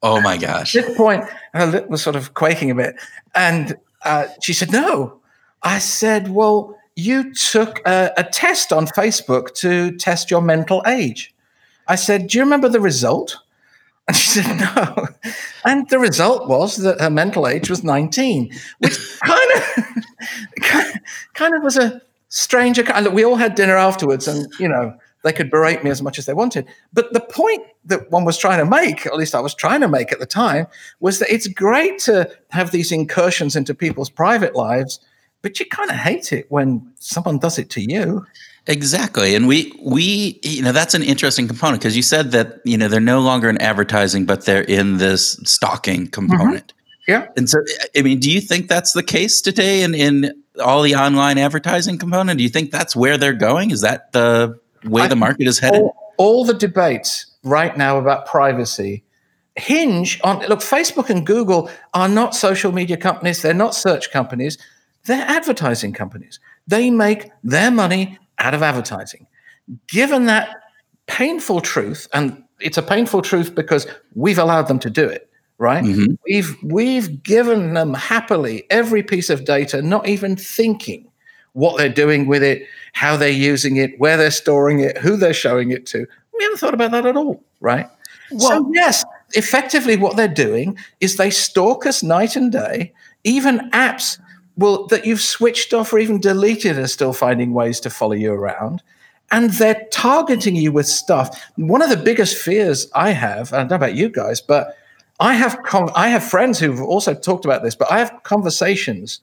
[SPEAKER 1] Oh my gosh.
[SPEAKER 3] At this point, her lip was sort of quaking a bit, and uh, she said, "No." I said, "Well." You took a, a test on Facebook to test your mental age. I said, Do you remember the result? And she said, No. And the result was that her mental age was 19, which kind of kind of was a stranger. Look, we all had dinner afterwards, and you know, they could berate me as much as they wanted. But the point that one was trying to make, at least I was trying to make at the time, was that it's great to have these incursions into people's private lives, but you kind of hate it when someone does it to you.
[SPEAKER 1] Exactly. And we we you know that's an interesting component because you said that you know they're no longer in advertising but they're in this stalking mm-hmm. component.
[SPEAKER 3] Yeah.
[SPEAKER 1] And so I mean do you think that's the case today in in all the online advertising component? Do you think that's where they're going? Is that the way
[SPEAKER 3] I
[SPEAKER 1] the market is headed?
[SPEAKER 3] all, all the debates right now about privacy hinge on look facebook and google are not social media companies they're not search companies they're advertising companies. They make their money out of advertising. Given that painful truth and it's a painful truth because we've allowed them to do it right?
[SPEAKER 1] Mhm.
[SPEAKER 3] we've we've given them happily every piece of data not even thinking what they're doing with it how they're using it where they're storing it who they're showing it to. We haven't thought about that at all right? So yes effectively what they're doing is they stalk us night and day. Even apps will that you've switched off or even deleted are still finding ways to follow you around and they're targeting you with stuff. One of the biggest fears I have, I don't know about you guys, but I have con- I have friends who've also talked about this, but I have conversations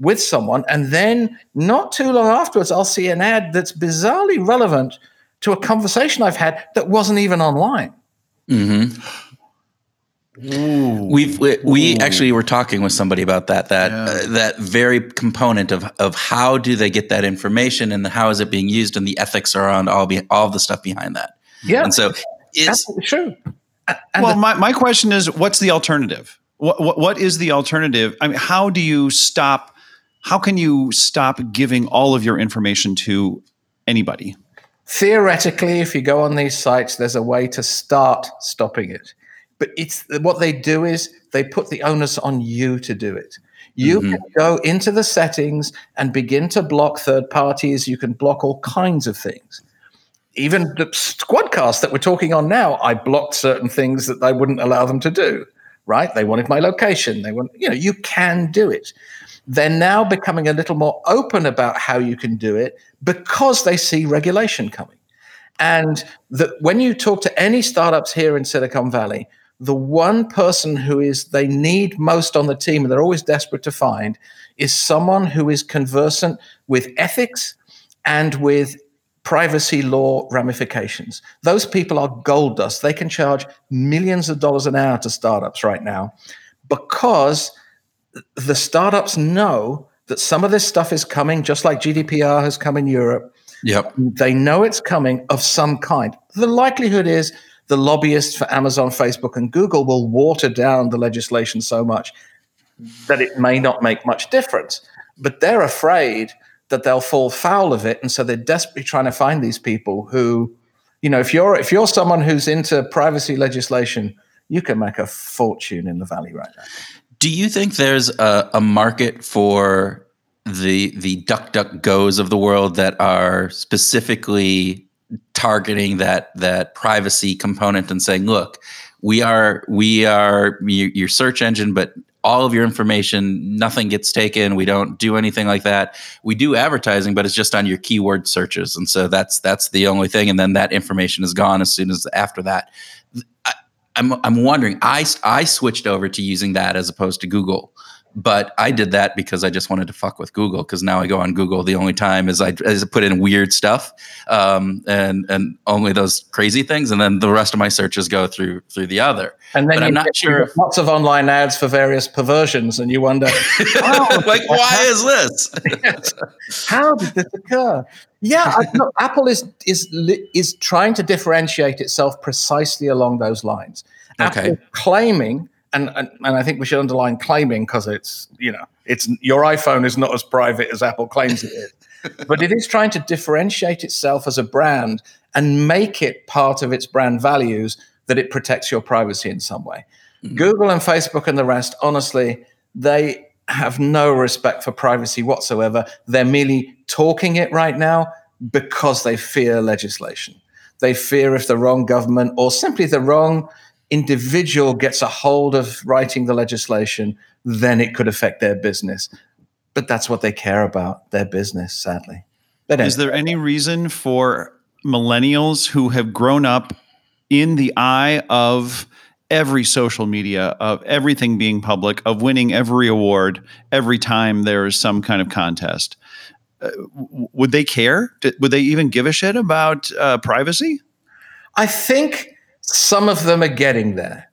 [SPEAKER 3] with someone, and then not too long afterwards, I'll see an ad that's bizarrely relevant to a conversation I've had that wasn't even online.
[SPEAKER 1] Mm-hmm. We've we, we actually were talking with somebody about that that uh, that very component of of how do they get that information and how is it being used and the ethics around all be, all the stuff behind that.
[SPEAKER 3] Yeah,
[SPEAKER 1] And so
[SPEAKER 3] it's true.
[SPEAKER 2] Well,
[SPEAKER 3] the-
[SPEAKER 2] my, my question is, what's the alternative? What, what what is the alternative? I mean, how do you stop? How can you stop giving all of your information to anybody?
[SPEAKER 3] theoretically, if you go on these sites, there's a way to start stopping it. But it's what they do is they put the onus on you to do it. You
[SPEAKER 1] Mhm.
[SPEAKER 3] can go into the settings and begin to block third parties. You can block all kinds of things. Even the squadcast that we're talking on now, I blocked certain things that I wouldn't allow them to do. Right? They wanted my location. They want, you know, you can do it. They're now becoming a little more open about how you can do it because they see regulation coming. And that when you talk to any startups here in Silicon Valley, the one person who is they need most on the team and they're always desperate to find is someone who is conversant with ethics and with privacy law ramifications. Those people are gold dust. They can charge millions of dollars an hour to startups right now because the startups know that some of this stuff is coming, just like GDPR has come in Europe.
[SPEAKER 1] Yep.
[SPEAKER 3] They know it's coming of some kind. The likelihood is the lobbyists for Amazon, Facebook, and Google will water down the legislation so much that it may not make much difference. But they're afraid that they'll fall foul of it, and so they're desperately trying to find these people who, you know, if you're if you're someone who's into privacy legislation, you can make a fortune in the valley right now.
[SPEAKER 1] Do you think there's a, a market for the the duck duck goes of the world that are specifically targeting that that privacy component and saying, look, we are we are your, search engine, but all of your information, nothing gets taken. We don't do anything like that. We do advertising, but it's just on your keyword searches, and so that's that's the only thing. And then that information is gone as soon as after that. I, I'm I'm wondering. I I switched over to using that as opposed to Google, but I did that because I just wanted to fuck with Google. Because now I go on Google the only time is I, is I put in weird stuff, um, and and only those crazy things, and then the rest of my searches go through through the other.
[SPEAKER 3] And then
[SPEAKER 1] I'm not sure if-
[SPEAKER 3] lots of online ads for various perversions, and you wonder,
[SPEAKER 1] like, why is this?
[SPEAKER 3] how did this occur? Yeah, I, look, Apple is is is trying to differentiate itself precisely along those lines.
[SPEAKER 1] Okay.
[SPEAKER 3] Apple claiming, and, and and I think we should underline claiming because it's you know it's your iPhone is not as private as Apple claims it is, but it is trying to differentiate itself as a brand and make it part of its brand values that it protects your privacy in some way. Mm. Google and Facebook and the rest, honestly, they have no respect for privacy whatsoever. They're merely talking it right now because they fear legislation. They fear if the wrong government or simply the wrong individual gets a hold of writing the legislation, then it could affect their business. But that's what they care about, their business, sadly.
[SPEAKER 2] Is there any reason for millennials who have grown up in the eye of every social media, of everything being public, of winning every award every time there is some kind of contest? Uh, would they care? Would they even give a shit about uh, privacy?
[SPEAKER 3] I think some of them are getting there,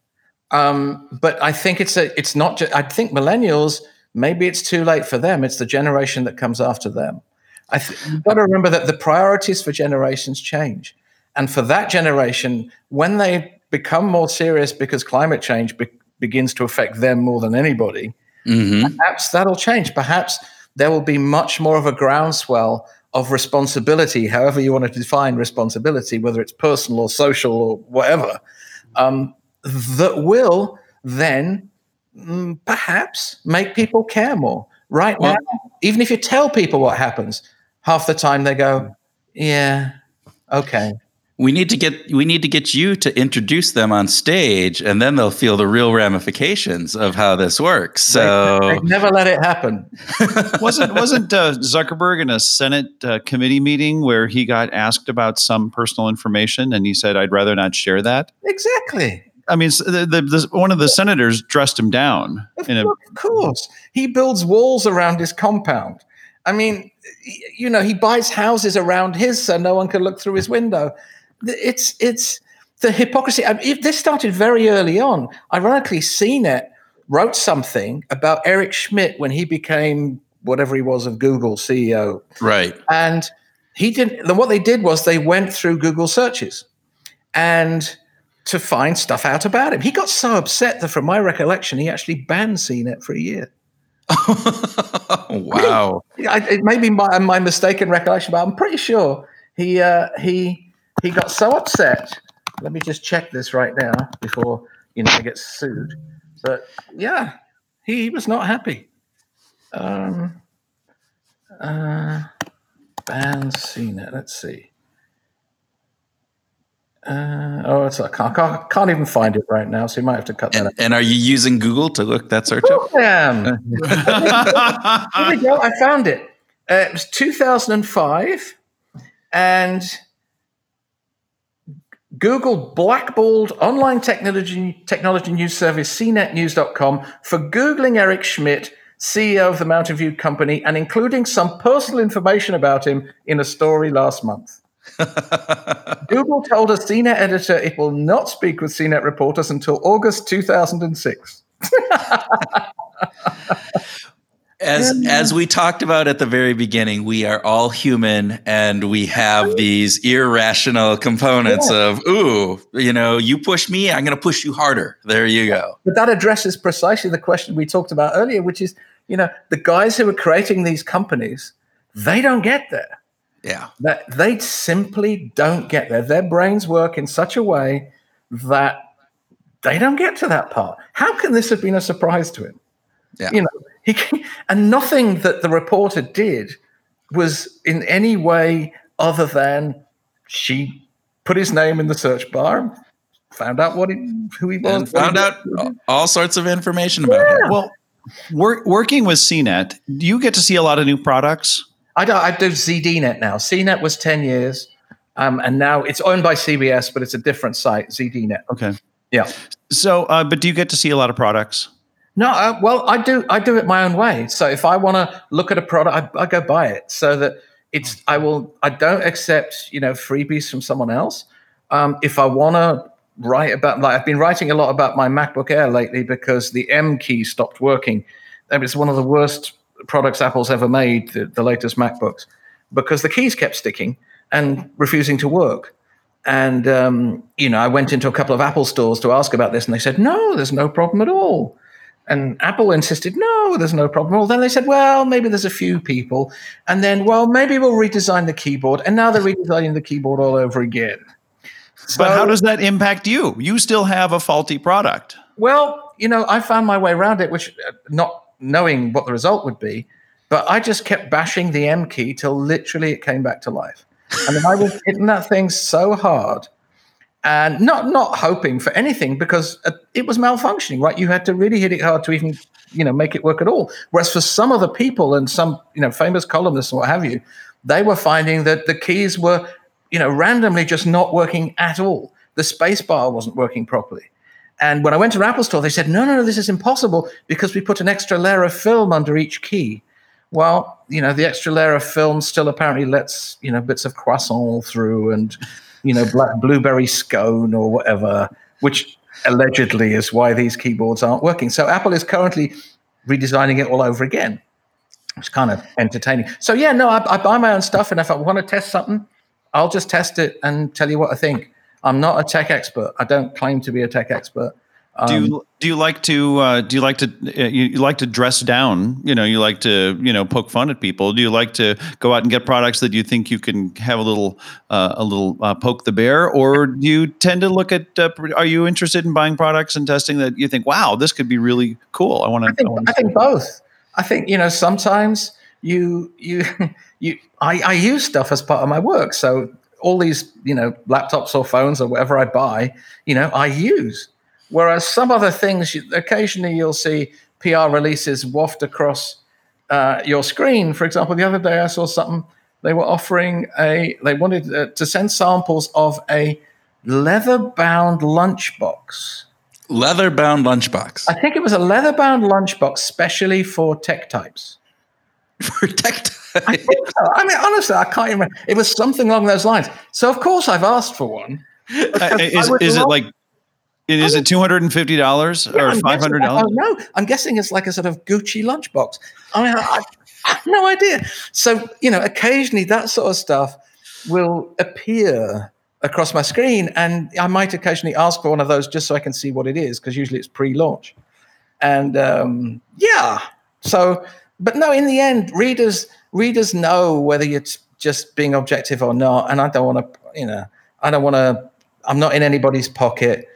[SPEAKER 3] um, but I think it's a. It's not. Just, I think millennials. Maybe it's too late for them. It's the generation that comes after them. I th- you've got to remember that the priorities for generations change, and for that generation, when they become more serious because climate change be- begins to affect them more than anybody,
[SPEAKER 1] hmm
[SPEAKER 3] perhaps that'll change. Perhaps there will be much more of a groundswell of responsibility, however you want to define responsibility, whether it's personal or social or whatever, um, that will then mm, perhaps make people care more. Right
[SPEAKER 1] Well-
[SPEAKER 3] now, even if you tell people what happens, half the time they go, "Yeah, okay."
[SPEAKER 1] We need to get we need to get you to introduce them on stage, and then they'll feel the real ramifications of how this works. So
[SPEAKER 3] They never let it happen.
[SPEAKER 2] wasn't wasn't uh, Zuckerberg in a Senate uh, committee meeting where he got asked about some personal information and he said, "I'd rather not share that."
[SPEAKER 3] Exactly.
[SPEAKER 2] I mean, the, the, the, one of the senators dressed him down in a
[SPEAKER 3] Of course. He builds walls around his compound. I mean, you know, he buys houses around his so no one can look through his window. It's it's the hypocrisy. I mean, this started very early on. Ironically, CNET wrote something about Eric Schmidt when he became whatever he was of Google CEO.
[SPEAKER 1] right,
[SPEAKER 3] And he didn't. Then what they did was they went through Google searches, and to find stuff out about him. He got so upset that, from my recollection, he actually banned CNET for a year.
[SPEAKER 1] wow.
[SPEAKER 3] I, it may be my, my mistaken recollection, but I'm pretty sure he uh, he he got so upset. Let me just check this right now before you know he gets sued. But yeah, he, was not happy. Um, uh, ban CNET. Let's see. Uh, oh, it's I can't, can't can't even find it right now, so you might have to cut that.
[SPEAKER 1] And, and are you using Google to look that search up?
[SPEAKER 3] Damn. Here we go. I found it. Uh, it was 2005, and Google blackballed online technology technology news service CNETnews.com for googling Eric Schmidt, CEO of the Mountain View company, and including some personal information about him in a story last month. Google told a CNET editor it will not speak with CNET reporters until August 2006.
[SPEAKER 1] As as we talked about at the very beginning, we are all human and we have these irrational components of, ooh, you know, you push me, I'm gonna push you harder. There you go.
[SPEAKER 3] But that addresses precisely the question we talked about earlier, which is, you know, the guys who are creating these companies, mm. they don't get there.
[SPEAKER 1] Yeah.
[SPEAKER 3] That they simply don't get there. Their brains work in such a way that they don't get to that part. How can this have been a surprise to him?
[SPEAKER 1] Yeah.
[SPEAKER 3] You know, he and nothing that the reporter did was in any way other than she put his name in the search bar, found out what he, who he was,
[SPEAKER 1] And
[SPEAKER 3] what he
[SPEAKER 1] found
[SPEAKER 3] did.
[SPEAKER 1] out all sorts of information about him.
[SPEAKER 2] Well, wor- working with CNET, do you get to see a lot of new products?
[SPEAKER 3] I do, I do ZDNet now. CNET was 10 years, um, and now it's owned by CBS, but it's a different site, ZDNet.
[SPEAKER 2] Okay.
[SPEAKER 3] Yeah.
[SPEAKER 2] So, uh, but do you get to see a lot of products?
[SPEAKER 3] No, uh, well, I do. I do it my own way. So if I want to look at a product, I, I go buy it. So that it's. I will. I don't accept you know freebies from someone else. Um, if I want to write about, like I've been writing a lot about my MacBook Air lately because the M key stopped working. And It's one of the worst products Apple's ever made. The, the latest MacBooks because the keys kept sticking and refusing to work. And um, you know, I went into a couple of Apple stores to ask about this, and they said, "No, there's no problem at all." And Apple insisted, "No, there's no problem all." Then they said, "Well, maybe there's a few people," and then, "Well, maybe we'll redesign the keyboard." And now they're redesigning the keyboard all over again.
[SPEAKER 2] But how does that impact you? You still have a faulty product.
[SPEAKER 3] Well, you know, I found my way around it, which uh, not knowing what the result would be, but I just kept bashing the M key till literally it came back to life. And then I was hitting that thing so hard and not not hoping for anything because uh, it was malfunctioning, right? You had to really hit it hard to even, you know, make it work at all. Whereas for some other people and some, you know, famous columnists and what have you, they were finding that the keys were, you know, randomly just not working at all. The space bar wasn't working properly. And when I went to Apple Store, they said, no, no, no, this is impossible because we put an extra layer of film under each key. Well, you know, the extra layer of film still apparently lets, you know, bits of croissant through and, you know, black, blueberry scone or whatever, which allegedly is why these keyboards aren't working. So Apple is currently redesigning it all over again. It's kind of entertaining. So, yeah, no, I, I buy my own stuff. And if I want to test something, I'll just test it and tell you what I think. I'm not a tech expert. I don't claim to be a tech expert.
[SPEAKER 2] Do
[SPEAKER 3] Um,
[SPEAKER 2] you do you like to uh, do you like to uh, you, you like to dress down? You know, you like to you know poke fun at people. Do you like to go out and get products that you think you can have a little uh, a little uh, poke the bear, or do you tend to look at? Uh, are you interested in buying products and testing that you think, wow, this could be really cool? I want to.
[SPEAKER 3] I think I think both. I think you know sometimes you you you I, I use stuff as part of my work. So all these you know laptops or phones or whatever I buy, you know, I use. Whereas some other things, you, occasionally you'll see PR releases waft across uh, your screen. For example, the other day I saw something. They were offering a. They wanted uh, to send samples of a leather-bound lunchbox.
[SPEAKER 1] Leather bound lunchbox
[SPEAKER 3] I think it was a leather-bound lunchbox specially for tech types.
[SPEAKER 1] for tech.
[SPEAKER 3] I so. I mean, honestly, I can't even remember. It was something along those lines. So, of course, I've asked for one.
[SPEAKER 2] Uh, is, is it
[SPEAKER 3] love-
[SPEAKER 2] like? Is it two hundred and fifty dollars or five hundred dollars?
[SPEAKER 3] don't. I'm guessing it's like a sort of Gucci lunchbox. I mean, I, I have no idea. So, you know, occasionally that sort of stuff will appear across my screen, and I might occasionally ask for one of those just so I can see what it is, because usually it's pre-launch. And um, yeah, so, but no, in the end, readers readers know whether it's just being objective or not. And I don't want to, you know, I don't want to. I'm not in anybody's pocket.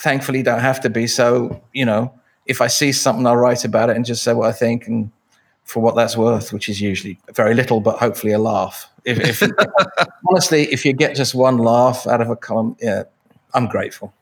[SPEAKER 3] Thankfully, don't have to be. So you know, if I see something, I'll write about it and just say what I think and for what that's worth, which is usually very little, but hopefully a laugh. If, if honestly, if you get just one laugh out of a column, yeah, I'm grateful.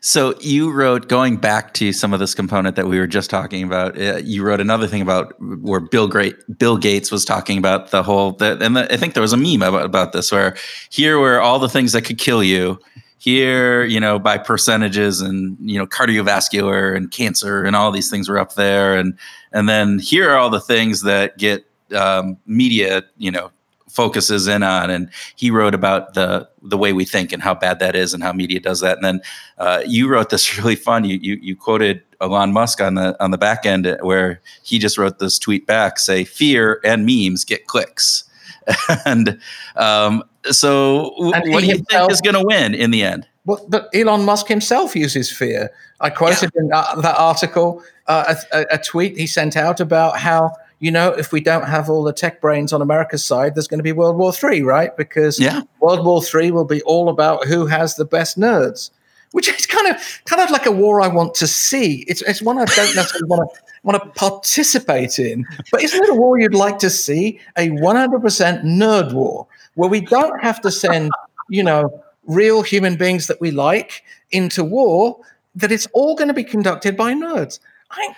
[SPEAKER 1] So you wrote going back to some of this component that we were just talking about. Uh, you wrote another thing about where Bill Great Bill Gates was talking about the whole. The, and the, I think there was a meme about, about this where here were all the things that could kill you. Here, you know, by percentages and you know cardiovascular and cancer and all these things were up there, and and then here are all the things that get um, media, you know, focuses in on. And he wrote about the the way we think and how bad that is and how media does that. And then uh, you wrote this really fun. You, you you quoted Elon Musk on the on the back end where he just wrote this tweet back, say fear and memes get clicks. and um, so, and what do you think is going to win in the end?
[SPEAKER 3] Well, but Elon Musk himself uses fear. I quoted yeah. in that, that article uh, a, a, tweet he sent out about how you know if we don't have all the tech brains on America's side, there's going to be World War Three, right? Because yeah. World War Three will be all about who has the best nerds, which is kind of kind of like a war I want to see. It's it's one I don't necessarily want to want to participate in, but isn't it a war you'd like to see? A 100% nerd war where we don't have to send you know real human beings that we like into war that it's all going to be conducted by nerds. I,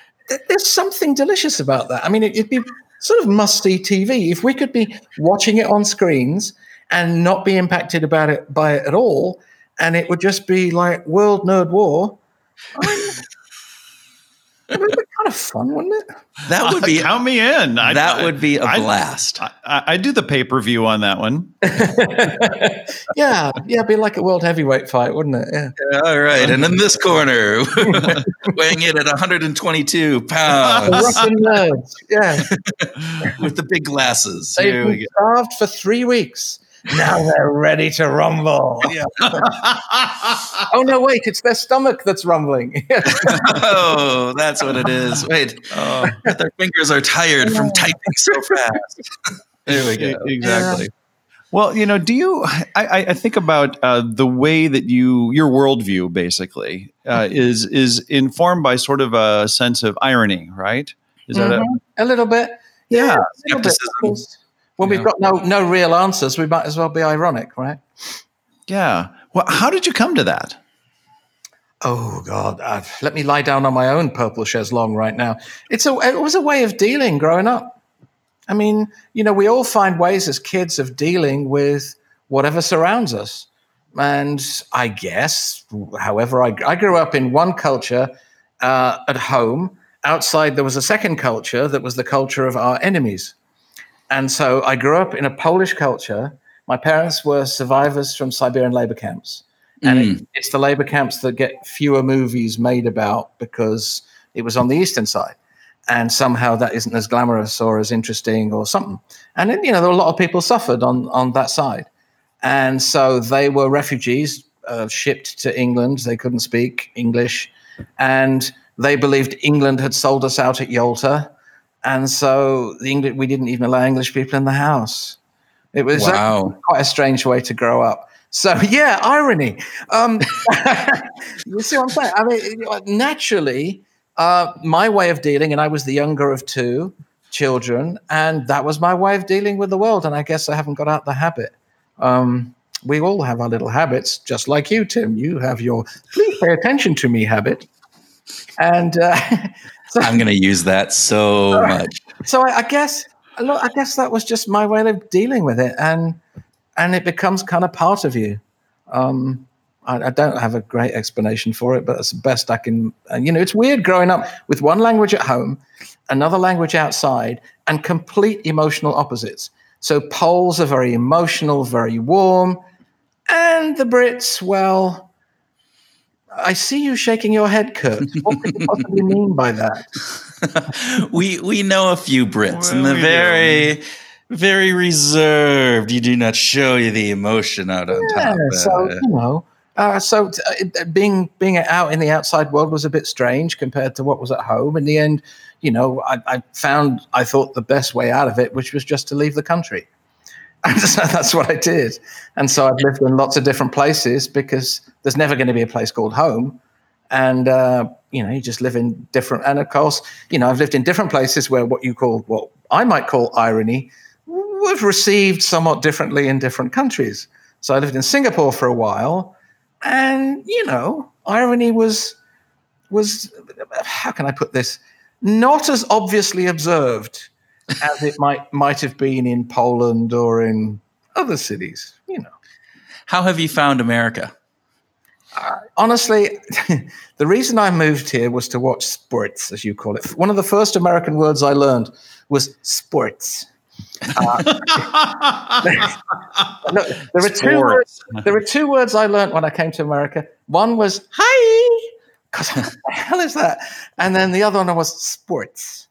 [SPEAKER 3] there's something delicious about that. I mean, it, would be sort of must see TV if we could be watching it on screens and not be impacted about it by it at all, and it would just be like World Nerd War. I, be kind of fun, wouldn't it?
[SPEAKER 1] That would be
[SPEAKER 2] uh, count me in.
[SPEAKER 1] I'd, that would be a blast.
[SPEAKER 2] I, I, do the pay per view on that one.
[SPEAKER 3] yeah, yeah, it'd be like a world heavyweight fight, wouldn't it? Yeah.
[SPEAKER 1] yeah all right, and in this corner, weighing in at 122 pounds,
[SPEAKER 3] nerds, yeah,
[SPEAKER 1] with the big glasses.
[SPEAKER 3] They've been starved for three weeks now they're ready to rumble. Yeah. oh no, wait, it's their stomach that's rumbling.
[SPEAKER 1] oh, that's what it is. Wait, oh, their fingers are tired from typing so fast. there we go.
[SPEAKER 2] Exactly. Yeah. Well, you know, do you? I, I think about uh, the way that you your worldview basically uh, mm-hmm. is is informed by sort of a sense of irony, right?
[SPEAKER 3] Is mm-hmm. that a,
[SPEAKER 2] mm-hmm.
[SPEAKER 3] a little bit?
[SPEAKER 2] Yeah,
[SPEAKER 3] yeah skepticism. When we've got no no real answers, we might as well be ironic, right?
[SPEAKER 2] Yeah. Well, how did you come to that?
[SPEAKER 3] Oh God! Uh, let me lie down on my own purple chaise long right now. It's a it was a way of dealing growing up. I mean, you know, we all find ways as kids of dealing with whatever surrounds us. And I guess, however, I, I grew up in one culture uh, at home. Outside, there was a second culture that was the culture of our enemies. And so I grew up in a Polish culture. My parents were survivors from Siberian labor camps. And mm. it, it's the labor camps that get fewer movies made about because it was on the eastern side. And somehow that isn't as glamorous or as interesting or something. And then, you know, there were a lot of people suffered on, on that side. And so they were refugees uh, shipped to England. They couldn't speak English. And they believed England had sold us out at Yalta and so the English we didn't even allow English people in the house. It was wow. quite a strange way to grow up. So yeah, irony. Um, you see what I'm saying? I mean, naturally, uh, my way of dealing, and I was the younger of two children, and that was my way of dealing with the world. And I guess I haven't got out the habit. Um, we all have our little habits, just like you, Tim. You have your please pay attention to me habit, and uh,
[SPEAKER 1] so, I'm going to use that so much.
[SPEAKER 3] So I, I guess, look, I guess that was just my way of dealing with it, and and it becomes kind of part of you. Um, I, I, don't have a great explanation for it, but it's the best I can. And you know, it's weird growing up with one language at home, another language outside, and complete emotional opposites. So Poles are very emotional, very warm, and the Brits, well, I see you shaking your head, Kurt. What could you possibly mean by that?
[SPEAKER 1] we we know a few Brits, well, and they're very very reserved. You do not show you the emotion out on yeah, top.
[SPEAKER 3] So you know, uh, so uh, being being out in the outside world was a bit strange compared to what was at home. In the end, you know, I, I found I thought the best way out of it, which was just to leave the country. And so that's what I did. And so I've lived in lots of different places because there's never going to be a place called home. And, uh, you know, you just live in different, and of course, you know, I've lived in different places where what you call, what I might call irony, was received somewhat differently in different countries. So I lived in Singapore for a while, and, you know, irony was, was, how can I put this? Not as obviously observed as it might might have been in Poland or in other cities. You know.
[SPEAKER 1] How have you found America?
[SPEAKER 3] Uh, honestly, the reason I moved here was to watch sports, as you call it. One of the first American words I learned was sports. Uh, look, there are two words. There are two words I learned when I came to America. One was "hi," because what the hell is that? And then the other one was sports,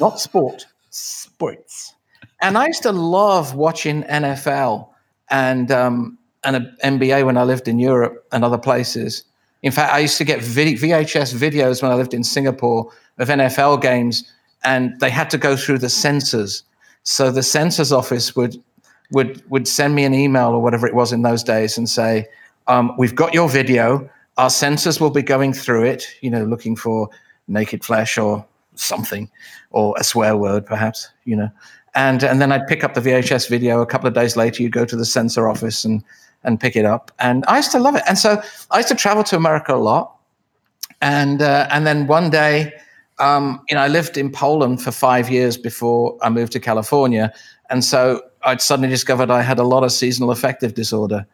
[SPEAKER 3] not sport, sports. And I used to love watching NFL and um, and NBA when I lived in Europe and other places. In fact, I used to get VHS videos when I lived in Singapore of NFL games, and they had to go through the censors. So the censors office would would would send me an email or whatever it was in those days and say, um, "We've got your video. Our censors will be going through it. You know, looking for naked flesh or something, or a swear word, perhaps. You know." And, and then I'd pick up the VHS video. A couple of days later, you'd go to the censor office and and pick it up. And I used to love it. And so I used to travel to America a lot. And uh, and then one day, um, you know, I lived in Poland for five years before I moved to California, and so I'd suddenly discovered I had a lot of seasonal affective disorder.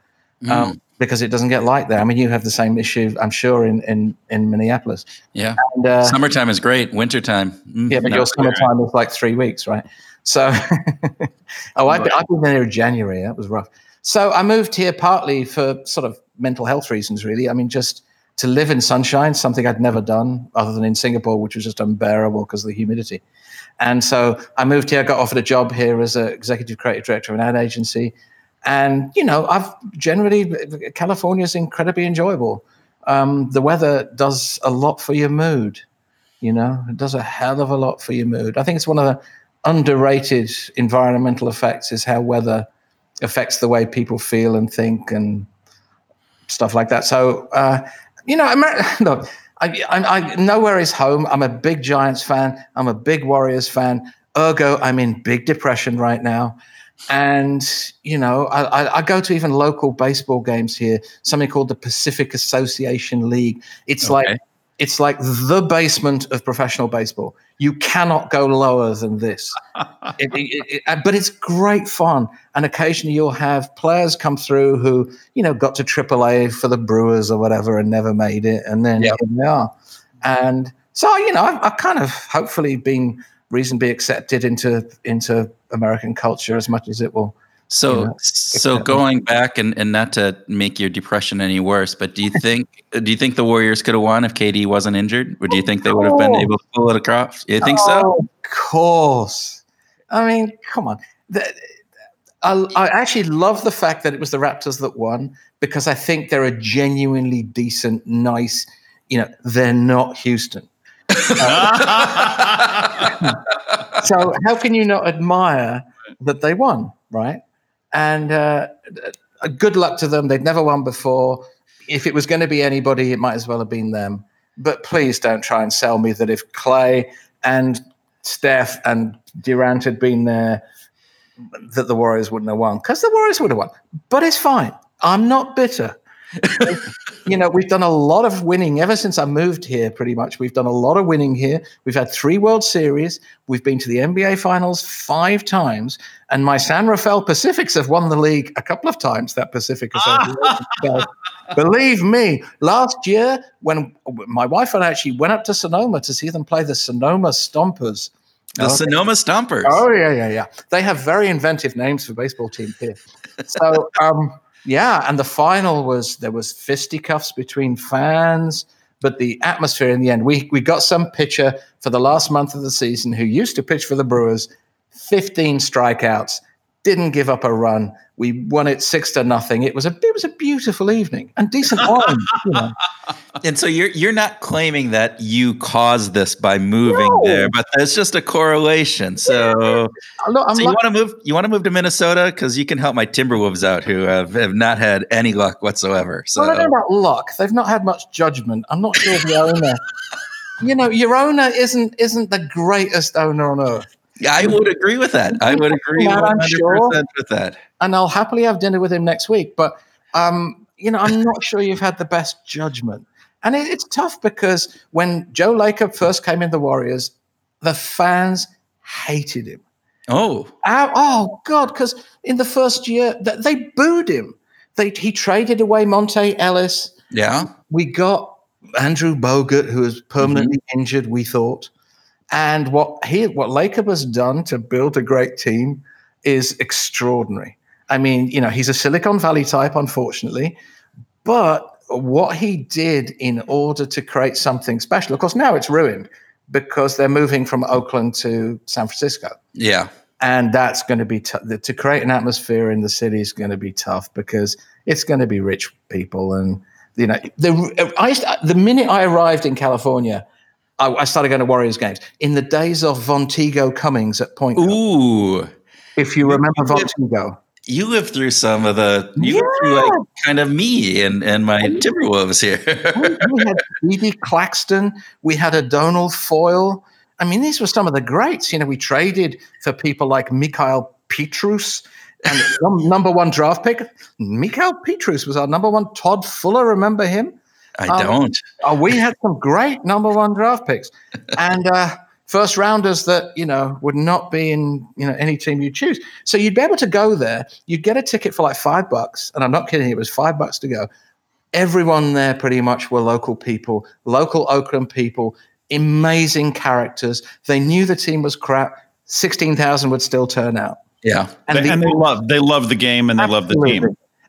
[SPEAKER 3] Um, mm. Because it doesn't get light there. I mean, you have the same issue, I'm sure, in in, in Minneapolis.
[SPEAKER 1] Yeah. And, uh, summertime is great. Wintertime.
[SPEAKER 3] Mm, yeah, but your summertime is like three weeks, right? So, oh, I've been, I've been there in January. That was rough. So I moved here partly for sort of mental health reasons, really. I mean, just to live in sunshine, something I'd never done other than in Singapore, which was just unbearable because of the humidity. And so I moved here, I got offered a job here as an executive creative director of an ad agency. And, you know, I've generally, California is incredibly enjoyable. Um, the weather does a lot for your mood, you know, it does a hell of a lot for your mood. I think it's one of the underrated environmental effects is how weather affects the way people feel and think and stuff like that. So, uh, you know, look, I, I, I, nowhere is home. I'm a big Giants fan. I'm a big Warriors fan. Ergo, I'm in big depression right now. And, you know, I, I, go to even local baseball games here, something called the Pacific Association League. It's okay. like it's like the basement of professional baseball. You cannot go lower than this. it, it, it, but it's great fun. And occasionally you'll have players come through who, you know, got to AAA for the Brewers or whatever and never made it. And then yep. here they are. And so, you know, I've, I've kind of hopefully been reasonably accepted into into American culture as much as it will
[SPEAKER 1] so, you know, so going back and, and not to make your depression any worse, but do you think do you think the Warriors could have won if KD wasn't injured, or do you think they would have been able to pull it across? You think oh,
[SPEAKER 3] so? Of course. I mean, come on. The, I, I, actually love the fact that it was the Raptors that won because I think they're a genuinely decent, nice. You know, they're not Houston. Uh, so how can you not admire that they won, right? And uh, good luck to them. They'd never won before. If it was going to be anybody, it might as well have been them. But please don't try and sell me that if Clay and Steph and Durant had been there, that the Warriors wouldn't have won. Because the Warriors would have won. But it's fine. I'm not bitter. You know, we've done a lot of winning ever since I moved here, pretty much. We've done a lot of winning here. We've had three World Series. We've been to the NBA Finals five times. And my San Rafael Pacifics have won the league a couple of times, that Pacific Association. believe me, last year, when my wife and I actually went up to Sonoma to see them play the Sonoma Stompers.
[SPEAKER 1] The. Sonoma Stompers.
[SPEAKER 3] Oh, yeah, yeah, yeah. They have very inventive names for baseball teams here. So, um, yeah, and the final was there was fisticuffs between fans, but the atmosphere in the end. We we got some pitcher for the last month of the season who used to pitch for the Brewers, 15 strikeouts, didn't give up a run. We won it six to nothing. It was a it was a beautiful evening and decent wine. You know.
[SPEAKER 1] And so you're you're not claiming that you caused this by moving
[SPEAKER 3] No.
[SPEAKER 1] there, but it's just a correlation. So,
[SPEAKER 3] Look, I'm
[SPEAKER 1] so you want to move you want to move to Minnesota because you can help my Timberwolves out who have, have not had any luck whatsoever. So
[SPEAKER 3] Well, I don't know about luck. They've not had much judgment. I'm not sure the owner. You know, your owner isn't isn't the greatest owner on earth.
[SPEAKER 1] yeah, I would agree with that. I would agree
[SPEAKER 3] I'm
[SPEAKER 1] 100%
[SPEAKER 3] sure.
[SPEAKER 1] with that.
[SPEAKER 3] and I'll happily have dinner with him next week. But um, you know, I'm not sure you've had the best judgment, and it, it's tough because when Joe Lacob first came in the Warriors, the fans hated him.
[SPEAKER 1] Oh,
[SPEAKER 3] Oh, oh God! Because in the first year, th- they booed him. They he traded away Monta Ellis.
[SPEAKER 1] yeah.
[SPEAKER 3] We got Andrew Bogut, who was permanently mm-hmm. injured. We thought, and what he what Lacob has done to build a great team is extraordinary. I mean, you know, he's a Silicon Valley type, unfortunately, but what he did in order to create something special, of course, now it's ruined because they're moving from Oakland to San Francisco
[SPEAKER 1] Yeah.
[SPEAKER 3] and that's going to be tough. To create an atmosphere in the city is going to be tough because it's going to be rich people, and you know, the I the minute I arrived in California, I, I started going to Warriors games in the days of Vonteego Cummings at Point.
[SPEAKER 1] Ooh.
[SPEAKER 3] if you remember Vonteego,
[SPEAKER 1] You lived through some of the you lived through like kind of me and, and my Timberwolves here.
[SPEAKER 3] we had Speedy Claxton, we had Adonal Foyle. I mean, these were some of the greats. You know, we traded for people like Mickael Pietrus and number one draft pick. Mickael Pietrus was our number one. Todd Fuller, remember him?
[SPEAKER 1] I
[SPEAKER 3] Um,
[SPEAKER 1] don't.
[SPEAKER 3] Oh, we had some great number one draft picks and uh, first rounders that you know would not be in you know any team you choose. So you'd be able to go there. You'd get a ticket for like five bucks, and I'm not kidding. It was five bucks to go. Everyone there pretty much were local people, local Oakland people, amazing characters. They knew the team was crap. Sixteen thousand would still turn out.
[SPEAKER 1] Yeah.
[SPEAKER 2] And,
[SPEAKER 3] the-
[SPEAKER 2] and they love they love the game and they love the team.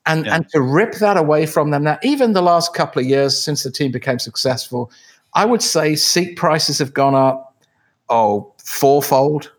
[SPEAKER 3] And
[SPEAKER 2] Yeah.
[SPEAKER 3] and to rip that away from them now, even the last couple of years since the team became successful, I would say seat prices have gone up, oh, fourfold,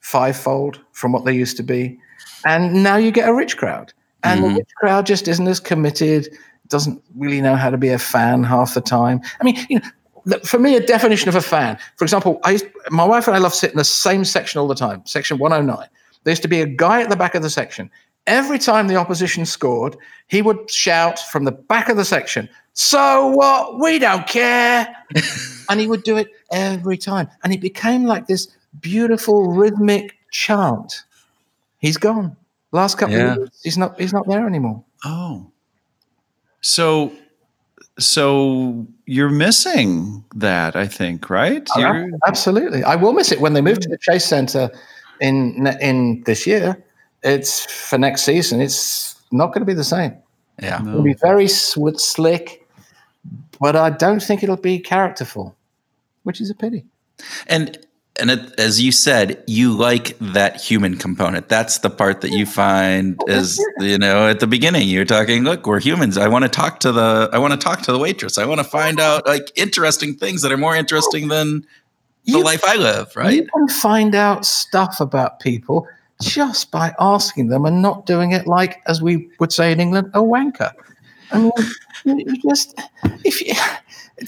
[SPEAKER 3] fivefold from what they used to be. And now you get a rich crowd. And
[SPEAKER 1] Mhm.
[SPEAKER 3] the rich crowd just isn't as committed, doesn't really know how to be a fan half the time. I mean, you know, for me, a definition of a fan, for example, I used, my wife and I love sitting in the same section all the time, section 109. There used to be a guy at the back of the section. Every time the opposition scored, he would shout from the back of the section, So what? We don't care. and he would do it every time. And it became like this beautiful rhythmic chant. He's gone. Last couple
[SPEAKER 1] Yeah.
[SPEAKER 3] of years, he's not he's not there anymore.
[SPEAKER 2] Oh. So so you're missing that, I think, right? You're,
[SPEAKER 3] Absolutely. I will miss it when they move to the Chase Center in in this year. It's for next season. It's not going to be the same.
[SPEAKER 1] Yeah.
[SPEAKER 3] It'll be very slick, but I don't think it'll be characterful, which is a pity.
[SPEAKER 1] And and it, as you said, you like that human component. That's the part that you find oh, is you know at the beginning you're talking. Look, we're humans. I want to talk to the. I want to talk to the waitress. I want to find out like interesting things that are more interesting than the
[SPEAKER 3] You-
[SPEAKER 1] life I live. Right.
[SPEAKER 3] You can find out stuff about people just by asking them and not doing it like, as we would say in England, a wanker. I mean, just if you,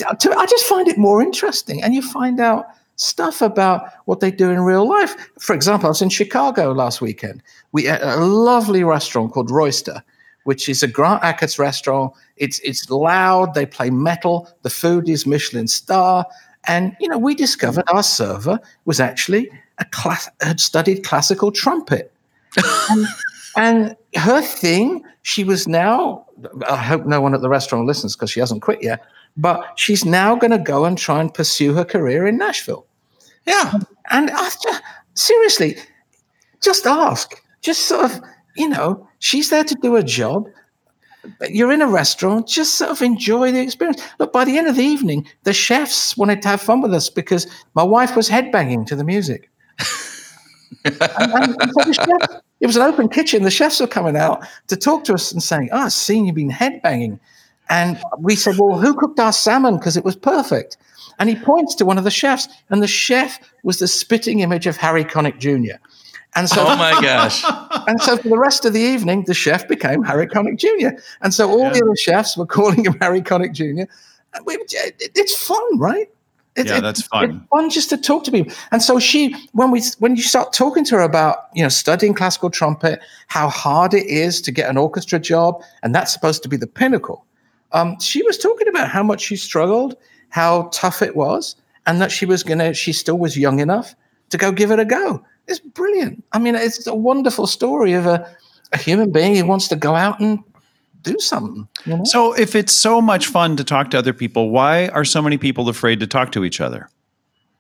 [SPEAKER 3] I just find it more interesting, and you find out stuff about what they do in real life. For example, I was in Chicago last weekend. We had a lovely restaurant called Roister, which is a Grant Achatz restaurant. It's it's loud. They play metal. The food is Michelin star. And you know, we discovered our server was actually a class had studied classical trumpet. and, and her thing, she was now. I hope no one at the restaurant listens because she hasn't quit yet. But she's now going to go and try and pursue her career in Nashville.
[SPEAKER 1] Yeah.
[SPEAKER 3] And just, seriously, just ask. Just sort of, you know, she's there to do a job. You're in a restaurant, just sort of enjoy the experience. Look, by the end of the evening, the chefs wanted to have fun with us because my wife was headbanging to the music. and, and- and so chef- it was an open kitchen. The chefs were coming out to talk to us and saying, Oh, I've seen you've been headbanging. And we said, Well, who cooked our salmon? Because it was perfect. And he points to one of the chefs, and the chef was the spitting image of Harry Connick Jr. And so,
[SPEAKER 1] oh my gosh.
[SPEAKER 3] and so for the rest of the evening, the chef became Harry Connick Jr. And so all the other chefs were calling him Harry Connick Jr. And we- it- It's fun, right? It-
[SPEAKER 2] Yeah,
[SPEAKER 3] it-
[SPEAKER 2] that's fun.
[SPEAKER 3] It's fun just to talk to people. And so she, when we, when you start talking to her about, you know, studying classical trumpet, how hard it is to get an orchestra job, and that's supposed to be the pinnacle. Um, she was talking about how much she struggled, how tough it was, and that she was gonna, she still was young enough to go give it a go. It's brilliant. I mean, it's a wonderful story of a, a human being who wants to go out and do something. You know?
[SPEAKER 2] So, if it's so much fun to talk to other people, why are so many people afraid to talk to each other?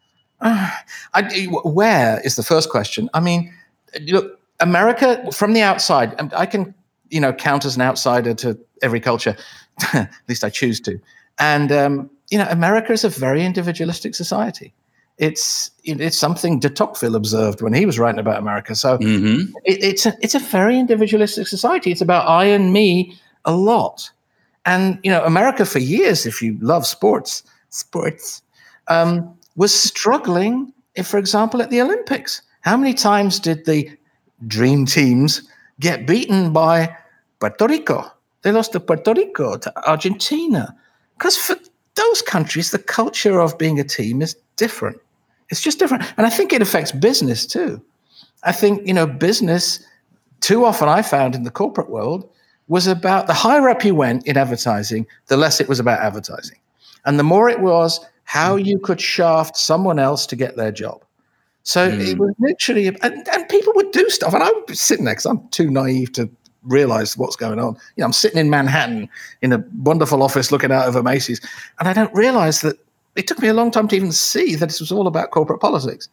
[SPEAKER 3] I, where is the first question? I mean, look, America from the outside, and I can, you know, count as an outsider to every culture. At least I choose to. And um, you know, America is a very individualistic society. It's it's something de Tocqueville observed when he was writing about America. So
[SPEAKER 1] hmm
[SPEAKER 3] it, it's a it's a very individualistic society. It's about I and me a lot, and you know, America for years, if you love sports, sports, um, was struggling. If, for example, at the Olympics, how many times did the dream teams get beaten by Puerto Rico? They lost to Puerto Rico, to Argentina, because for those countries, the culture of being a team is different. It's just different, and I think it affects business too. I think, you know, business, too often I found in the corporate world, was about the higher up you went in advertising, the less it was about advertising. And the more it was how mm. you could shaft someone else to get their job. So it mm. was literally, and, and people would do stuff. And I be sitting there because I'm too naive to realize what's going on. You know, I'm sitting in Manhattan in a wonderful office looking out over Macy's, and I don't realize that it took me a long time to even see that this was all about corporate politics.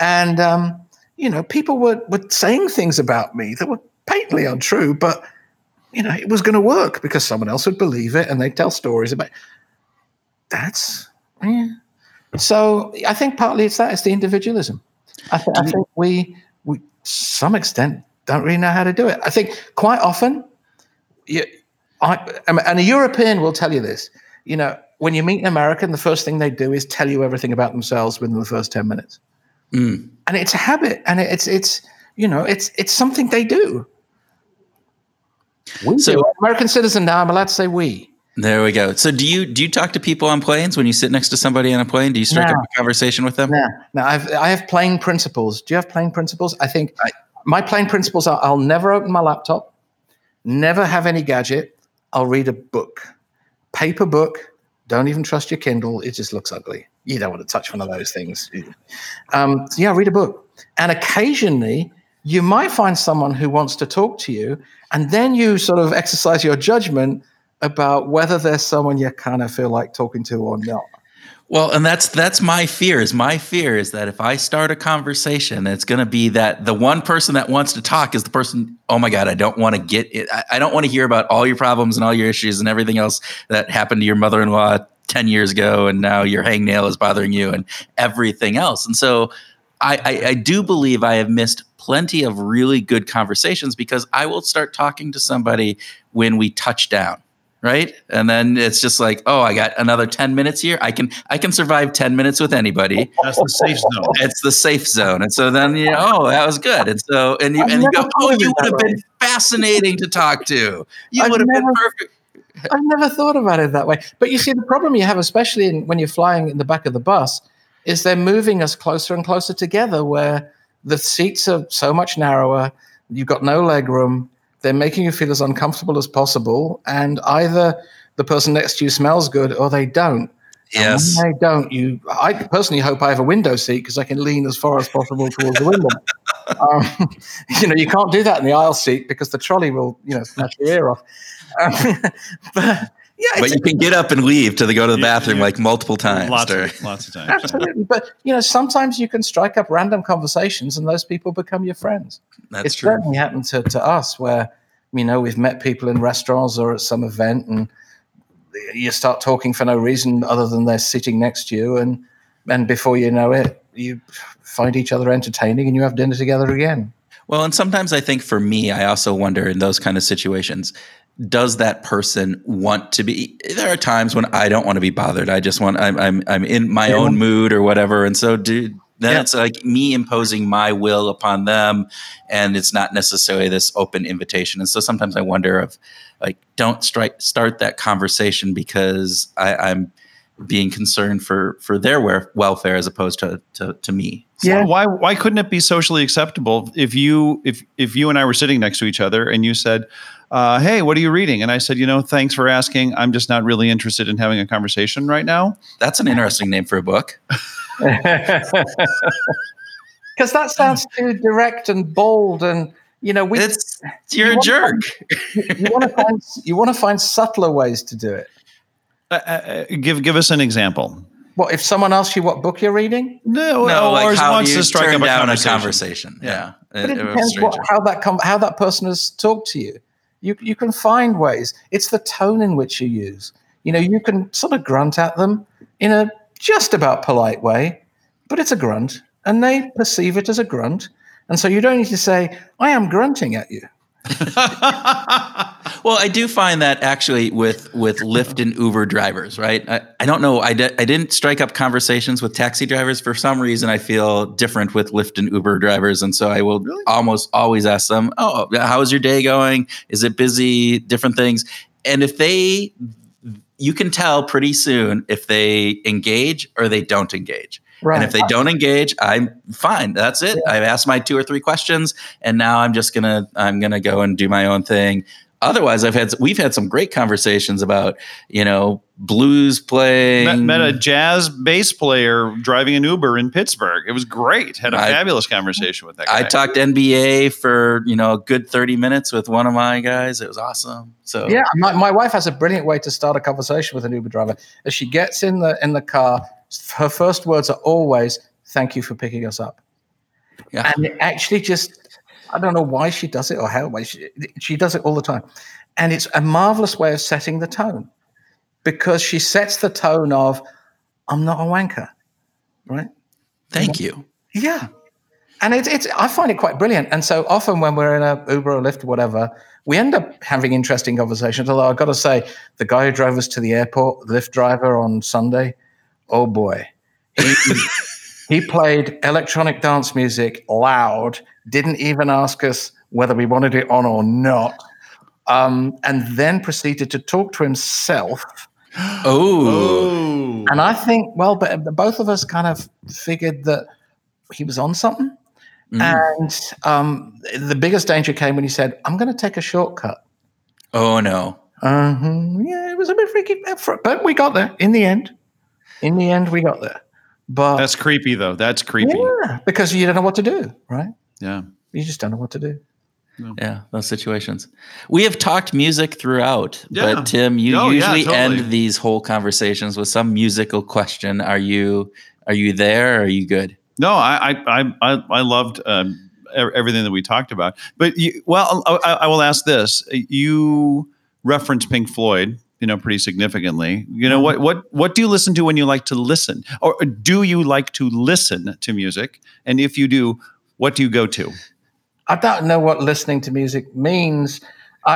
[SPEAKER 3] And, um, you know, people were, were saying things about me that were patently untrue, but, you know, it was going to work because someone else would believe it and they'd tell stories about That's, yeah. So I think partly it's that, it's the individualism. I, th- I think we, we, to some extent, don't really know how to do it. I think quite often, you, I, and a European will tell you this, you know, when you meet an American, the first thing they do is tell you everything about themselves within the first 10 minutes.
[SPEAKER 1] Mm.
[SPEAKER 3] And it's a habit and it's, it's, you know, it's, it's something they do. We
[SPEAKER 1] So-
[SPEAKER 3] do. American citizen now, I'm allowed to say we.
[SPEAKER 1] There we go. So do you do you talk to people on planes when you sit next to somebody on a plane? Do you strike
[SPEAKER 3] No.
[SPEAKER 1] up a conversation with them?
[SPEAKER 3] Now, now I've, I have plane principles. Do you have plane principles? I think my plane principles are I'll never open my laptop, never have any gadget. I'll read a book, paper book. Don't even trust your Kindle. It just looks ugly. You don't want to touch one of those things. Um, so yeah, read a book. And occasionally you might find someone who wants to talk to you, and then you sort of exercise your judgment about whether there's someone you kind of feel like talking to or not.
[SPEAKER 1] Well, and that's that's my fear. Is my fear is that if I start a conversation, it's going to be that the one person that wants to talk is the person. Oh my God, I don't want to get it. I, I don't want to hear about all your problems and all your issues and everything else that happened to your mother-in-law ten years ago, and now your hangnail is bothering you and everything else. And so, I, I, I do believe I have missed plenty of really good conversations because I will start talking to somebody when we touch down right and then it's just like oh i got another 10 minutes here i can i can survive 10 minutes with anybody
[SPEAKER 2] That's the safe zone.
[SPEAKER 1] it's the safe zone and so then you know oh that was good and so and you,
[SPEAKER 3] I've
[SPEAKER 1] and you go oh you would have
[SPEAKER 3] that
[SPEAKER 1] been fascinating to talk to you
[SPEAKER 3] I've
[SPEAKER 1] would have been
[SPEAKER 3] never-
[SPEAKER 1] perfect
[SPEAKER 3] I've never thought about it that way. But you see, the problem you have, especially in, when you're flying in the back of the bus, is they're moving us closer and closer together where the seats are so much narrower. You've got no leg room. They're making you feel as uncomfortable as possible. And either the person next to you smells good or they don't.
[SPEAKER 1] Yes
[SPEAKER 3] when they don't. You, I personally hope I have a window seat because I can lean as far as possible towards the window. um, you know, you can't do that in the aisle seat because the trolley will, you know, smash your ear off. Um, but yeah,
[SPEAKER 1] but you can get up and leave to the, go to the
[SPEAKER 2] Yeah,
[SPEAKER 1] bathroom
[SPEAKER 2] yeah.
[SPEAKER 1] like multiple times
[SPEAKER 2] Lots
[SPEAKER 1] or-
[SPEAKER 2] of, lots of times.
[SPEAKER 3] absolutely. But you know, sometimes you can strike up random conversations, and those people become your friends.
[SPEAKER 1] that's
[SPEAKER 3] it's
[SPEAKER 1] true
[SPEAKER 3] certainly happened to, to us where you know we've met people in restaurants or at some event, and you start talking for no reason other than they're sitting next to you, and and before you know it, you find each other entertaining, and you have dinner together again.
[SPEAKER 1] Well, and sometimes I think for me, I also wonder in those kind of situations, does that person want to be? There are times when I don't want to be bothered. I just want I'm I'm I'm in my
[SPEAKER 3] Yeah.
[SPEAKER 1] own mood or whatever. And so do Then
[SPEAKER 3] Yeah.
[SPEAKER 1] it's like me imposing my will upon them, and it's not necessarily this open invitation. And so sometimes I wonder of like, don't strike start that conversation because I, I'm being concerned for for their wer- welfare as opposed to to, to me.
[SPEAKER 3] Yeah.
[SPEAKER 2] Why why couldn't it be socially acceptable if you if if you and I were sitting next to each other and you said, uh, "Hey, what are you reading?" and I said, "You know, thanks for asking. I'm just not really interested in having a conversation right now."
[SPEAKER 1] That's an interesting name for a book.
[SPEAKER 3] Because that sounds too direct and bold, and you know, we
[SPEAKER 1] It's you're a
[SPEAKER 3] want-
[SPEAKER 1] jerk.
[SPEAKER 3] you want to find you want to find subtler ways to do it.
[SPEAKER 2] Uh, uh, give give us an example.
[SPEAKER 3] What if someone asks you what book you're reading?
[SPEAKER 2] No,
[SPEAKER 1] No,
[SPEAKER 2] or
[SPEAKER 1] like how
[SPEAKER 2] wants
[SPEAKER 1] you
[SPEAKER 2] to strike up a
[SPEAKER 1] down
[SPEAKER 2] conversation.
[SPEAKER 1] a conversation? Yeah,
[SPEAKER 3] But it
[SPEAKER 1] Uh, uh,
[SPEAKER 3] depends what, how that com- how that person has talked to you. You you can find ways. It's the tone in which you use. You know, you can sort of grunt at them in a just about polite way, but it's a grunt, and they perceive it as a grunt, and so you don't need to say, "I am grunting at you."
[SPEAKER 1] Well, I do find that actually with with Lyft and Uber drivers, right? I, I don't know. I, di- I didn't strike up conversations with taxi drivers for some reason. I feel different with Lyft and Uber drivers, and so I will almost always ask them, "Oh, how is your day going? Is it busy? Different things." And if they, you can tell pretty soon if they engage or they don't engage.
[SPEAKER 3] Right.
[SPEAKER 1] And if they don't engage, I'm fine. That's it. I've asked my two or three questions, and now I'm just gonna I'm gonna go and do my own thing. Otherwise, I've had we've had some great conversations about you know blues playing.
[SPEAKER 2] met, met a jazz bass player driving an Uber in Pittsburgh. It was great. Had a
[SPEAKER 1] I-
[SPEAKER 2] fabulous conversation with that guy.
[SPEAKER 1] I talked NBA for you know a good thirty minutes with one of my guys. It was awesome. So
[SPEAKER 3] Yeah, my, my wife has a brilliant way to start a conversation with an Uber driver. As she gets in the in the car, her first words are always "Thank you for picking us up,"
[SPEAKER 1] Yeah.
[SPEAKER 3] and it actually just I don't know why she does it or how why she she does it all the time, and it's a marvelous way of setting the tone because she sets the tone of "I'm not a wanker," right?
[SPEAKER 1] thank you.
[SPEAKER 3] Yeah. And it's, it's, I find it quite brilliant. And so often when we're in a Uber or Lyft or whatever, we end up having interesting conversations. Although I've got to say, the guy who drove us to the airport, the Lyft driver on Sunday, oh boy. He, he played electronic dance music loud, didn't even ask us whether we wanted it on or not. Um, and then proceeded to talk to himself.
[SPEAKER 1] Oh,
[SPEAKER 3] And I think, well, but both of us kind of figured that he was on something.
[SPEAKER 1] Mm.
[SPEAKER 3] And um, the biggest danger came when he said, I'm going to take a shortcut.
[SPEAKER 1] oh no.
[SPEAKER 3] Uh-huh. Yeah, it was a bit freaky, but we got there in the end. In the end, we got there. But
[SPEAKER 2] That's creepy, though. That's creepy.
[SPEAKER 3] yeah, because you don't know what to do, right?
[SPEAKER 2] Yeah.
[SPEAKER 3] You just don't know what to do.
[SPEAKER 1] Yeah, those situations. We have talked music throughout,
[SPEAKER 2] Yeah.
[SPEAKER 1] but Tim, you
[SPEAKER 2] Oh, yeah,
[SPEAKER 1] usually
[SPEAKER 2] totally.
[SPEAKER 1] end these whole conversations with some musical question. Are you are you there? Or are you good?
[SPEAKER 2] No, I I I I, I loved um, everything that we talked about. But you, well, I, I will ask this: you reference Pink Floyd, you know, pretty significantly. You know mm-hmm. what what what do you listen to when you like to listen, or uh, do you like to listen to music? And if you do, what do you go to?
[SPEAKER 3] I don't know what listening to music means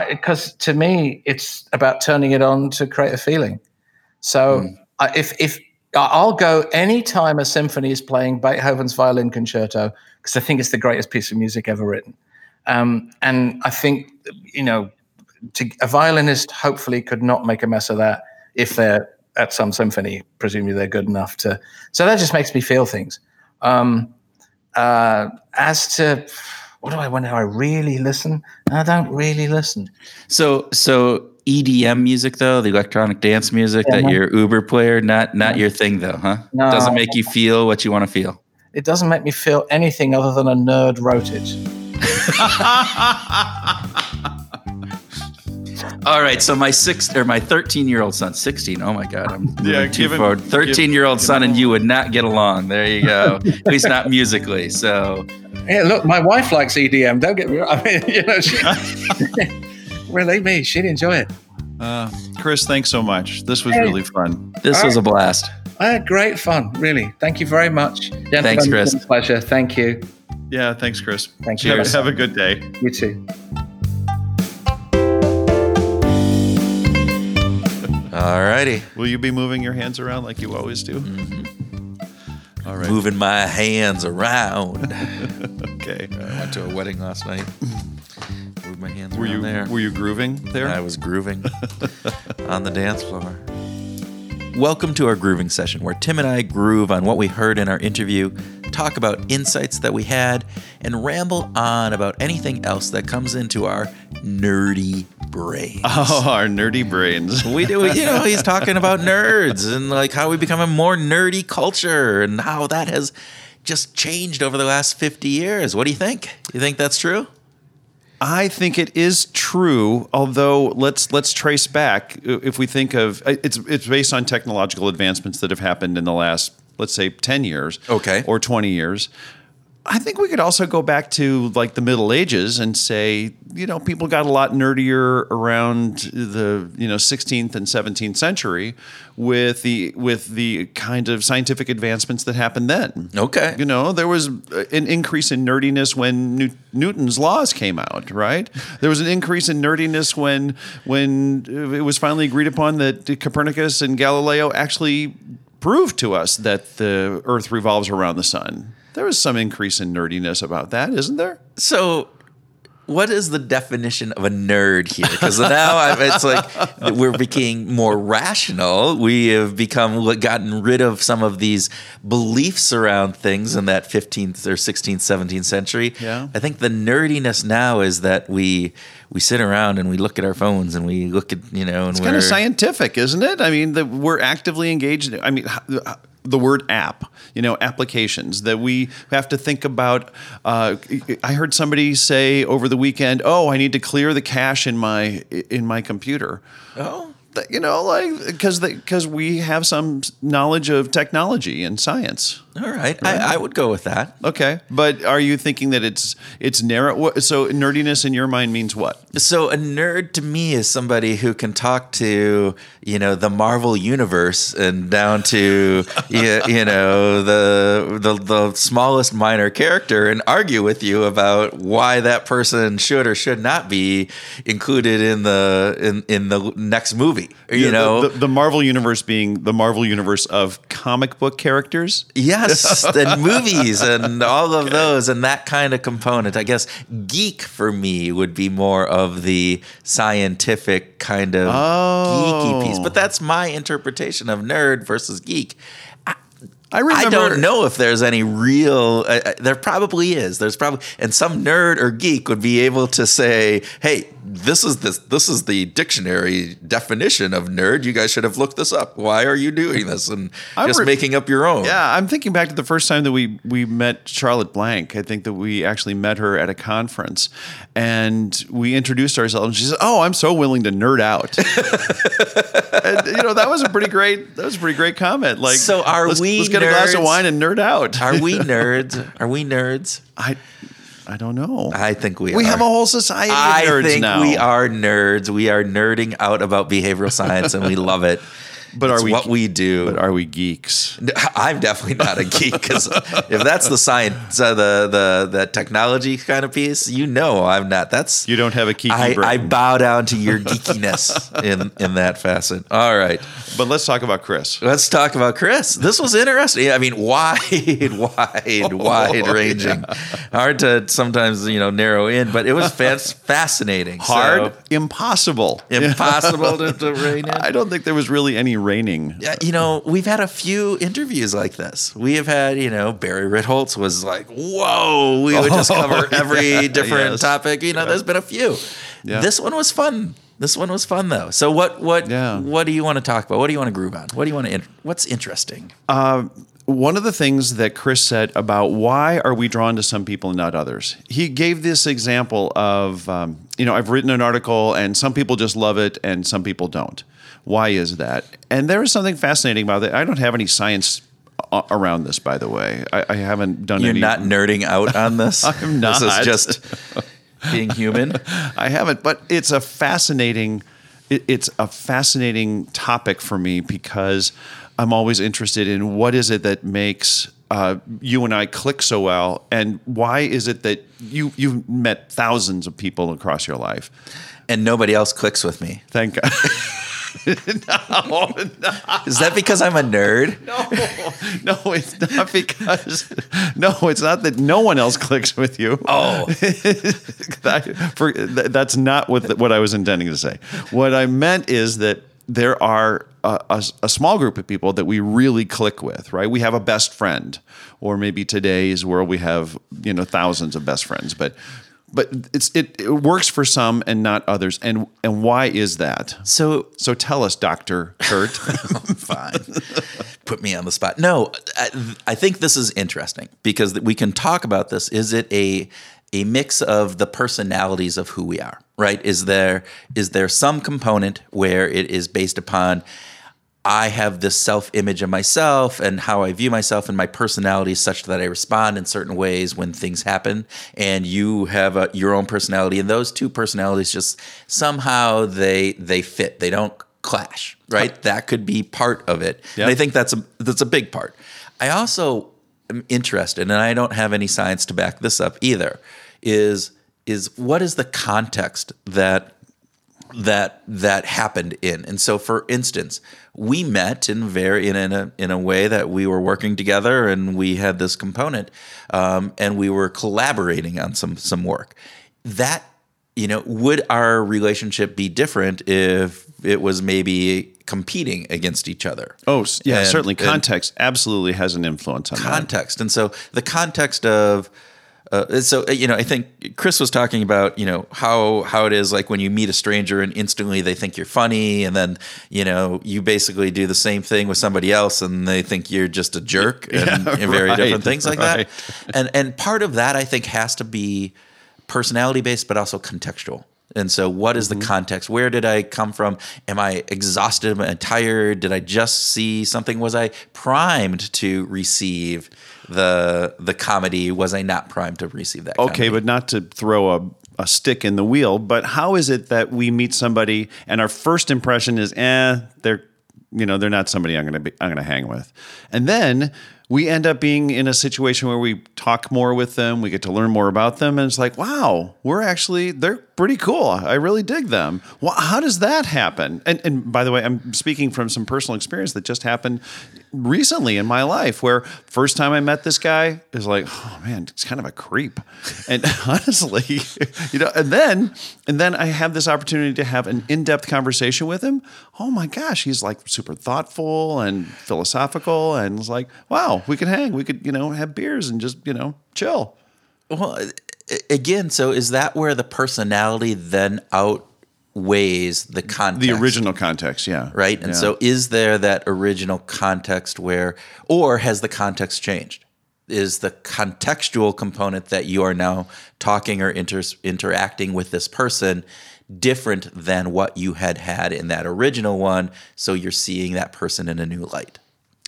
[SPEAKER 3] because to me, it's about turning it on to create a feeling. So hmm. I if, if I'll go anytime a symphony is playing Beethoven's violin concerto because I think it's the greatest piece of music ever written. Um, and I think, you know, to, a violinist hopefully could not make a mess of that if they're at some symphony. Presumably they're good enough to. So that just makes me feel things. Um, uh, as to what do I want? do I really listen? I don't really listen.
[SPEAKER 1] So so EDM music though, the electronic dance music
[SPEAKER 3] Yeah.
[SPEAKER 1] that your Uber player, not not your thing though, huh?
[SPEAKER 3] No.
[SPEAKER 1] Doesn't make you feel what you want to feel.
[SPEAKER 3] It doesn't make me feel anything other than a nerd wrote it.
[SPEAKER 1] All right, so my six or my thirteen year old son, sixteen. Oh my god, I'm
[SPEAKER 2] Yeah,
[SPEAKER 1] moving too
[SPEAKER 2] give him-
[SPEAKER 1] forward. Thirteen year old son and you would not get along. There you go. At least not musically. So
[SPEAKER 3] Yeah, look, my wife likes EDM. Don't get me wrong. I mean, you know, she, believe me, she'd enjoy it.
[SPEAKER 2] Uh, Chris, thanks so much. This was
[SPEAKER 3] Hey.
[SPEAKER 2] really fun.
[SPEAKER 1] this was a blast.
[SPEAKER 3] I had great fun, really. Thank you very much. Gentlemen,
[SPEAKER 1] Thanks, Chris.
[SPEAKER 3] it's a pleasure. Thank you.
[SPEAKER 2] Yeah, thanks, Chris.
[SPEAKER 3] Thank you.
[SPEAKER 2] Have, have a good day.
[SPEAKER 3] You too.
[SPEAKER 1] All righty.
[SPEAKER 2] Will you be moving your hands around like you always do?
[SPEAKER 1] Mm-hmm.
[SPEAKER 2] All right.
[SPEAKER 1] moving my hands around.
[SPEAKER 2] Okay.
[SPEAKER 1] I went to a wedding last night. Moved my hands
[SPEAKER 2] Were
[SPEAKER 1] around
[SPEAKER 2] you
[SPEAKER 1] there.
[SPEAKER 2] were you grooving there?
[SPEAKER 1] I was grooving on the dance floor. Welcome to our grooving session, where Tim and I groove on what we heard in our interview, talk about insights that we had, and ramble on about anything else that comes into our nerdy brains.
[SPEAKER 2] oh, our nerdy brains.
[SPEAKER 1] We do, you know, he's talking about nerds and like how we become a more nerdy culture and how that has just changed over the last 50 years. What do you think? You think that's true?
[SPEAKER 2] I think it is true. Although let's let's trace back. If we think of uh, it's it's based on technological advancements that have happened in the last let's say ten years,
[SPEAKER 1] Okay.
[SPEAKER 2] or twenty years. I think we could also go back to like the Middle Ages and say, you know, people got a lot nerdier around the you know 16th and 17th century with the with the kind of scientific advancements that happened then.
[SPEAKER 1] Okay.
[SPEAKER 2] You know, there was an increase in nerdiness when New- Newton's laws came out, right? There was an increase in nerdiness when when it was finally agreed upon that Copernicus and Galileo actually proved to us that the Earth revolves around the sun. There was some increase in nerdiness about that, isn't there?
[SPEAKER 1] So, what is the definition of a nerd here? Because now I'm, it's like we're becoming more rational. We have become gotten rid of some of these beliefs around things in that 15th or 16th, 17th century.
[SPEAKER 2] Yeah.
[SPEAKER 1] I think the nerdiness now is that we we sit around and we look at our phones and we look at you know and
[SPEAKER 2] It's kind of scientific, isn't it? I mean, the, we're actively engaged. I mean, the word app, you know, applications that we have to think about. Uh, I heard somebody say over the weekend, "Oh, I need to clear the cache in my in my computer."
[SPEAKER 1] oh
[SPEAKER 2] You know, like because because we have some knowledge of technology and science.
[SPEAKER 1] All right. I, I would go with that.
[SPEAKER 2] Okay, but are you thinking that it's it's narrow? So nerdiness in your mind means what?
[SPEAKER 1] So a nerd to me is somebody who can talk to you know the Marvel universe and down to you, you know the, the the smallest minor character and argue with you about why that person should or should not be included in the in, in the next movie. You
[SPEAKER 2] Yeah,
[SPEAKER 1] know,
[SPEAKER 2] the, the Marvel universe being the Marvel universe of comic book characters.
[SPEAKER 1] And movies and all of those and that kind of component. I guess geek for me would be more of the scientific kind of geeky piece. But that's my interpretation of nerd versus geek.
[SPEAKER 2] I remember.
[SPEAKER 1] I don't know if there's any real. Uh, uh, there probably is. There's probably, and some nerd or geek would be able to say, "Hey, this is this this is the dictionary definition of nerd. You guys should have looked this up. Why are you doing this and
[SPEAKER 2] I'm
[SPEAKER 1] just
[SPEAKER 2] re-
[SPEAKER 1] making up your own?"
[SPEAKER 2] Yeah, I'm thinking back to the first time that we we met Charlotte Blank. I think that we actually met her at a conference, and we introduced ourselves. And she said, "Oh, I'm so willing to nerd out." and you know that was a pretty great that was a pretty great comment. Like,
[SPEAKER 1] So are
[SPEAKER 2] let's,
[SPEAKER 1] we
[SPEAKER 2] Let's get a glass of wine and nerd out.
[SPEAKER 1] Are we nerds? Are we nerds?
[SPEAKER 2] I I don't know.
[SPEAKER 1] I think we
[SPEAKER 2] we
[SPEAKER 1] are.
[SPEAKER 2] have a whole society of
[SPEAKER 1] I
[SPEAKER 2] nerds
[SPEAKER 1] think
[SPEAKER 2] now.
[SPEAKER 1] we are nerds. We are nerding out about behavioral science, and we love it.
[SPEAKER 2] But
[SPEAKER 1] It's
[SPEAKER 2] are we?
[SPEAKER 1] what we do?
[SPEAKER 2] But are we geeks?
[SPEAKER 1] I'm definitely not a geek because if that's the science, uh, the the the technology kind of piece, you know, I'm not. That's
[SPEAKER 2] You don't have a geeky
[SPEAKER 1] I,
[SPEAKER 2] brain.
[SPEAKER 1] I bow down to your geekiness in in that facet. All right,
[SPEAKER 2] But let's talk about Chris.
[SPEAKER 1] let's talk about Chris. This was interesting. I mean, wide, wide, wide ranging. Hard to sometimes you know narrow in, but it was fas- fascinating.
[SPEAKER 2] Hard,
[SPEAKER 1] So,
[SPEAKER 2] impossible.
[SPEAKER 1] impossible to, to rein in.
[SPEAKER 2] I don't think there was really any reining.
[SPEAKER 1] Yeah, you know, we've had a few interviews like this. We have had, you know, Barry Ritholtz was like, "Whoa, we would just cover every
[SPEAKER 2] yeah,
[SPEAKER 1] different
[SPEAKER 2] yes.
[SPEAKER 1] topic." You know, there's been a few.
[SPEAKER 2] Yeah.
[SPEAKER 1] This one was fun. This one was fun though. So what what
[SPEAKER 2] Yeah.
[SPEAKER 1] what do you want to talk about? What do you want to groove on? What do you want to? What's interesting?
[SPEAKER 2] One of the things that Chris said about why are we drawn to some people and not others, he gave this example of, um, you know, I've written an article and some people just love it and some people don't. Why is that? And there is something fascinating about it. I don't have any science around this, by the way. I, I haven't done
[SPEAKER 1] You're
[SPEAKER 2] any.
[SPEAKER 1] not nerding out on this.
[SPEAKER 2] I'm not.
[SPEAKER 1] This is just being human.
[SPEAKER 2] I haven't, but it's a fascinating it, it's a fascinating topic for me because I'm always interested in what is it that makes uh, you and I click so well, and why is it that you you've met thousands of people across your life?
[SPEAKER 1] And nobody else clicks with me.
[SPEAKER 2] Thank God. no,
[SPEAKER 1] Is that because I'm a nerd?
[SPEAKER 2] no, no, it's not because. No, it's not that no one else clicks with you.
[SPEAKER 1] Oh,
[SPEAKER 2] that, for, th- that's not what the, what I was intending to say. What I meant is that there are a, a, a small group of people that we really click with, right? We have a best friend, or maybe today's world we have you know thousands of best friends, but but it's it, it works for some and not others. And and why is that?
[SPEAKER 1] so
[SPEAKER 2] So tell us, Doctor Kurt.
[SPEAKER 1] fine. Put me on the spot. No, I, I think this is interesting because we can talk about this. Is it a a mix of the personalities of who we are? Right? Is there is there some component where it is based upon I have this self image of myself and how I view myself and my personality is such that I respond in certain ways when things happen. And you have a, your own personality, and those two personalities just somehow they they fit. They don't clash, right? That could be part of it.
[SPEAKER 2] Yeah.
[SPEAKER 1] And I think that's a that's a big part. I also am interested, and I don't have any science to back this up either. Is is what is the context that that that happened in. And so, for instance, we met in very in, in a in a way that we were working together, and we had this component, um, and we were collaborating on some some work. That you know, would our relationship be different if it was maybe competing against each other?
[SPEAKER 2] Oh, yeah,
[SPEAKER 1] And-
[SPEAKER 2] certainly. Context absolutely has an influence on that.
[SPEAKER 1] context. And so the context of uh, so uh, you know, I think Chris was talking about you know how how it is like when you meet a stranger and instantly they think you're funny, and then you know you basically do the same thing with somebody else and they think you're just a jerk and,
[SPEAKER 2] Yeah,
[SPEAKER 1] and very different things like
[SPEAKER 2] right.
[SPEAKER 1] that. And and part of that I think has to be personality based, but also contextual. And so, what is
[SPEAKER 2] Mm-hmm.
[SPEAKER 1] the context? Where did I come from? Am I exhausted? Am I tired? Did I just see something? Was I primed to receive the the comedy? Was I not primed to receive that?
[SPEAKER 2] Okay,
[SPEAKER 1] comedy?
[SPEAKER 2] but not to throw a, a stick in the wheel, but how is it that we meet somebody and our first impression is, eh, they're you know, they're not somebody I'm gonna be I'm gonna hang with. And then we end up being in a situation where we talk more with them, we get to learn more about them, and it's like, wow, we're actually they're pretty cool. I really dig them. Well, how does that happen? And and by the way, I'm speaking from some personal experience that just happened recently in my life where first time I met this guy is like, oh man, it's kind of a creep. And honestly, you know, and then and then I have this opportunity to have an in-depth conversation with him. Oh my gosh, he's like super thoughtful and philosophical and it's like, wow, we could hang, we could, you know, have beers and just, you know, chill.
[SPEAKER 1] Well, again, so is that where the personality then outweighs the context?
[SPEAKER 2] The original context, yeah.
[SPEAKER 1] right? And
[SPEAKER 2] Yeah.
[SPEAKER 1] so, is there that original context where, or has the context changed? Is the contextual component that you are now talking or inter- interacting with this person different than what you had had in that original one? So you're seeing that person in a new light.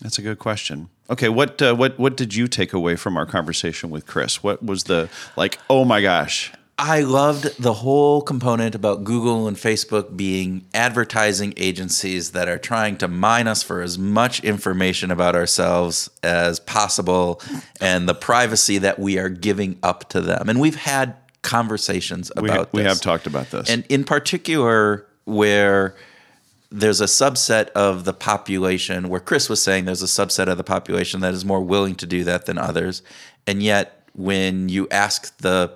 [SPEAKER 2] That's a good question. Okay, what uh, what what did you take away from our conversation with Chris? What was the like? Oh my gosh!
[SPEAKER 1] I loved the whole component about Google and Facebook being advertising agencies that are trying to mine us for as much information about ourselves as possible and the privacy that we are giving up to them. And we've had conversations
[SPEAKER 2] We,
[SPEAKER 1] about
[SPEAKER 2] we
[SPEAKER 1] this.
[SPEAKER 2] have talked about this.
[SPEAKER 1] And in particular, where there's a subset of the population, where Chris was saying there's a subset of the population that is more willing to do that than others. And yet, when you ask the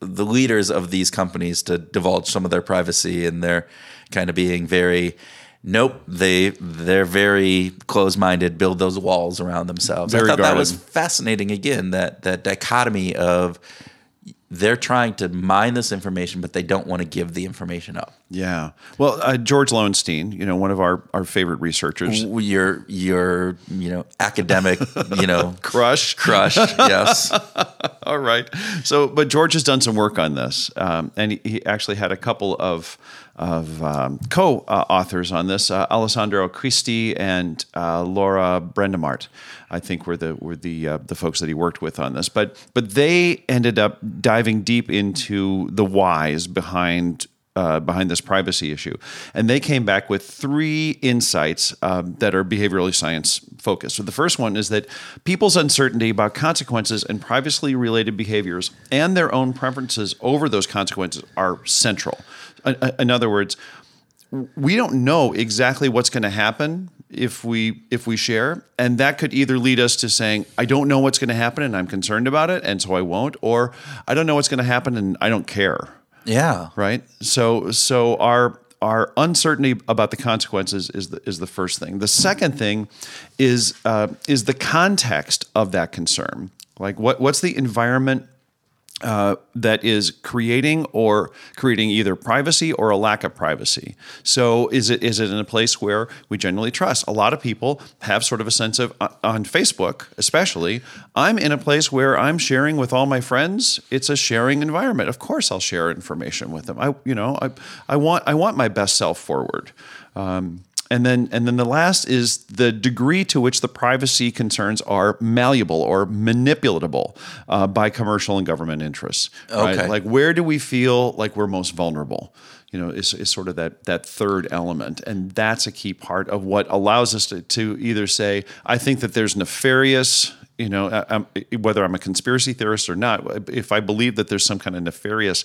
[SPEAKER 1] the leaders of these companies to divulge some of their privacy and they're kind of being very nope they they're very close-minded build those walls around themselves
[SPEAKER 2] Very
[SPEAKER 1] i thought that was fascinating again that that dichotomy of they're trying to mine this information, but they don't want to give the information up.
[SPEAKER 2] yeah. Well, uh, George Loewenstein, you know, one of our, our favorite researchers,
[SPEAKER 1] Your your you know academic you know
[SPEAKER 2] crush.
[SPEAKER 1] crush. Yes,
[SPEAKER 2] All right. So, but George has done some work on this, um, and he, he actually had a couple of of um, co-authors on this. Uh, Alessandro Acquisti and uh, Laura Brandimarte, I think, were the were the uh, the folks that he worked with on this. But but they ended up diving deep into the whys behind uh, behind this privacy issue. And they came back with three insights um, that are behaviorally science focused. So the first one is that people's uncertainty about consequences and privacy related behaviors and their own preferences over those consequences are central. In- In other words, we don't know exactly what's going to happen if we if we share and that could either lead us to saying i don't know what's going to happen and i'm concerned about it and so i won't or i don't know what's going to happen and i don't care
[SPEAKER 1] Yeah.
[SPEAKER 2] right so so our our uncertainty about the consequences is the, is the first thing. The second thing is uh, is the context of that concern. Like what what's the environment uh, that is creating or creating either privacy or a lack of privacy. So is it is it in a place where we generally trust? A lot of people have sort of a sense of uh, on Facebook, especially. I'm in a place where I'm sharing with all my friends. It's a sharing environment. Of course, I'll share information with them. I you know I I want I want my best self forward. Um, and then, and then the last is the degree to which the privacy concerns are malleable or manipulatable uh, by commercial and government interests. Right?
[SPEAKER 1] Okay.
[SPEAKER 2] Like, where do we feel like we're most vulnerable? You know, is, is sort of that that third element, and that's a key part of what allows us to, to either say, I think that there's nefarious you know, I'm, whether I'm a conspiracy theorist or not, if I believe that there's some kind of nefarious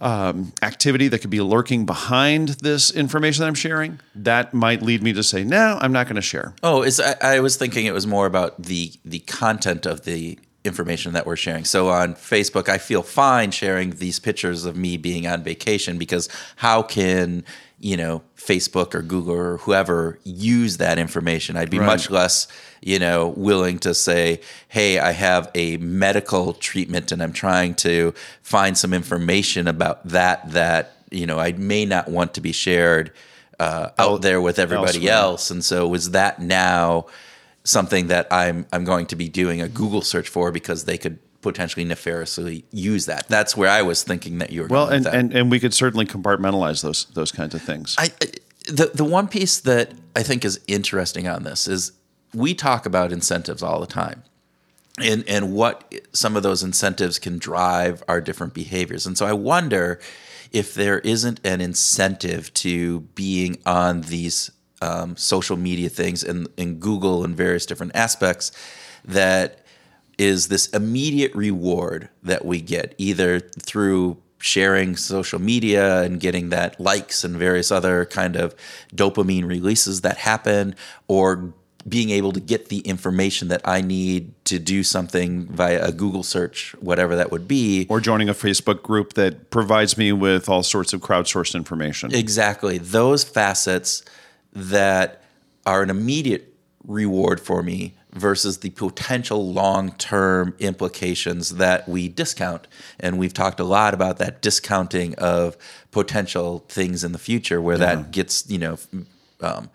[SPEAKER 2] um, activity that could be lurking behind this information that I'm sharing, that might lead me to say, no, I'm not going to share.
[SPEAKER 1] Oh, is I, I was thinking it was more about the the content of the information that we're sharing. So on Facebook, I feel fine sharing these pictures of me being on vacation because how can you know Facebook or Google or whoever use that information? I'd be
[SPEAKER 2] Right.
[SPEAKER 1] much less you know willing to say, hey, I have a medical treatment and I'm trying to find some information about that that you know I may not want to be shared. Uh, out there with everybody else, and so was that now something that I'm I'm going to be doing a Google search for because they could potentially nefariously use that. That's where I was thinking that you were.
[SPEAKER 2] Well, and, and, and we could certainly compartmentalize those those kinds of things.
[SPEAKER 1] I, I- the the one piece that I think is interesting on this is we talk about incentives all the time. And and what some of those incentives can drive our different behaviors. And so I wonder if there isn't an incentive to being on these um, social media things and in Google and various different aspects that is this immediate reward that we get either through sharing social media and getting that likes and various other kind of dopamine releases that happen or being able to get the information that I need to do something via a Google search whatever that would be
[SPEAKER 2] or joining a Facebook group that provides me with all sorts of crowdsourced information.
[SPEAKER 1] Exactly. Those facets that are an immediate reward for me versus the potential long term implications that we discount. And we've talked a lot about that discounting of potential things in the future where that gets, you know, um,